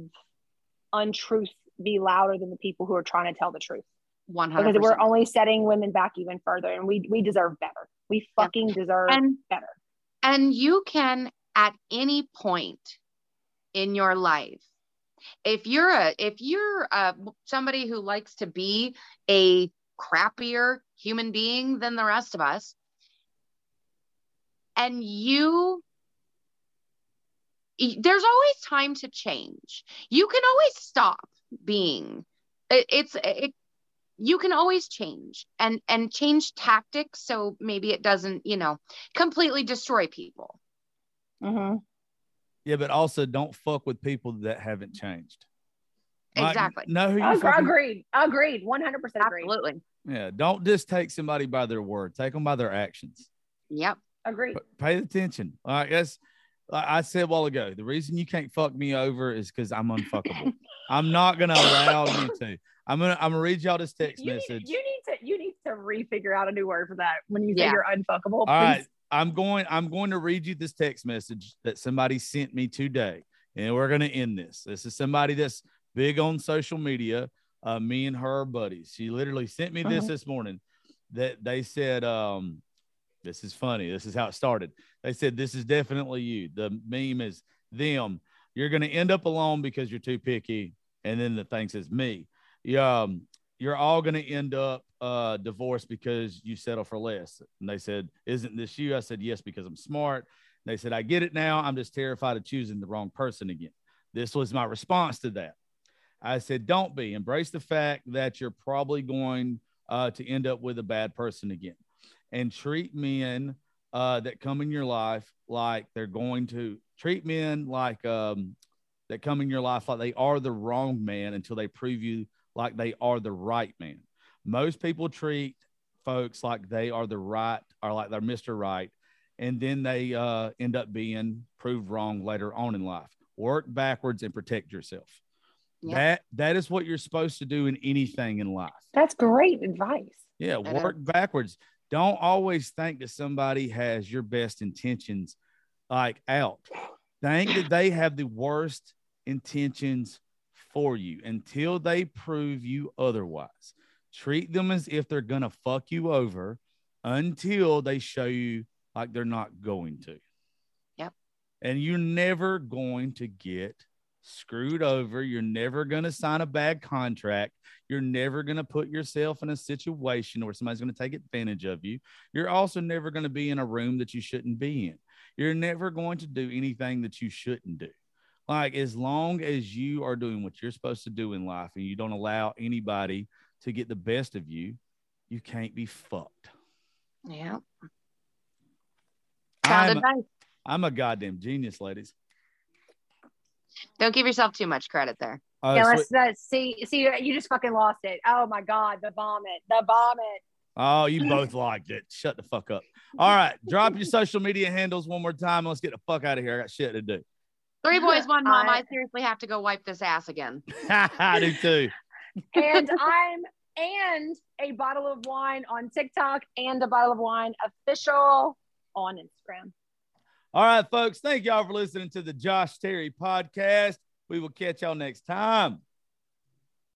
untruth be louder than the people who are trying to tell the truth. One because we're only setting women back even further and we we deserve better. We fucking deserve And better. and you can at any point in your life if you're a if you're a, somebody who likes to be a crappier human being than the rest of us and you there's always time to change you can always stop being it, it's it, you can always change and and change tactics so maybe it doesn't you know completely destroy people mm-hmm. Yeah, but also don't fuck with people that haven't changed. Like, Exactly. know who you Ag- fucking, agreed agreed 100% agreed absolutely Yeah, don't just take somebody by their word. Take them by their actions. yep agreed But pay attention. All right, that's like I said a while ago. The reason you can't fuck me over is because I'm unfuckable. I'm not gonna allow you to. I'm gonna I'm gonna read y'all this text you message. need, you need to you need to refigure out a new word for that when you say Yeah. you're unfuckable All right. I'm going. I'm going to read you this text message that somebody sent me today, and we're going to end this. This is somebody that's big on social media. Uh, me and her buddies. She literally sent me this Mhm. this morning. That they said, um, "This is funny. This is how it started." They said, "This is definitely you." The meme is them. You're going to end up alone because you're too picky, and then the thing says me. Yeah, um, you're all going to end up uh, divorced because you settle for less. And they said, Isn't this you? I said, Yes, because I'm smart. They said, I get it now. I'm just terrified of choosing the wrong person again. This was my response to that. I said, Don't be. Embrace the fact that you're probably going uh, to end up with a bad person again and treat men uh, that come in your life like they're going to treat men like um, that come in your life like they are the wrong man until they prove you like they are the right man. Most people treat folks like they are the right or like they're Mr. Right, and then they uh, end up being proved wrong later on in life. Work backwards and protect yourself. Yeah. That that is what you're supposed to do in anything in life. that's great advice Yeah, work backwards. Don't always think that somebody has your best intentions like out. Think that they have the worst intentions for you until they prove you otherwise. Treat them as if they're going to fuck you over until they show you like they're not going to. Yep. And you're never going to get screwed over. You're never going to sign a bad contract. You're never going to put yourself in a situation where somebody's going to take advantage of you. You're also never going to be in a room that you shouldn't be in. You're never going to do anything that you shouldn't do. Like, as long as you are doing what you're supposed to do in life and you don't allow anybody to get the best of you, you can't be fucked. yeah I'm, I'm a goddamn genius, ladies. Don't give yourself too much credit there Uh, yeah, let's, let's see see you just fucking lost it oh my god the vomit the vomit Oh, you both liked it. Shut the fuck up. All right. Drop your social media handles one more time. Let's get the fuck out of here. I got shit to do. three boys one mom I- i seriously have to go wipe this ass again I do too. and I'm and a bottle of wine on TikTok and a bottle of wine official on Instagram. All right, folks. Thank y'all for listening to the Josh Terry podcast. We will catch y'all next time.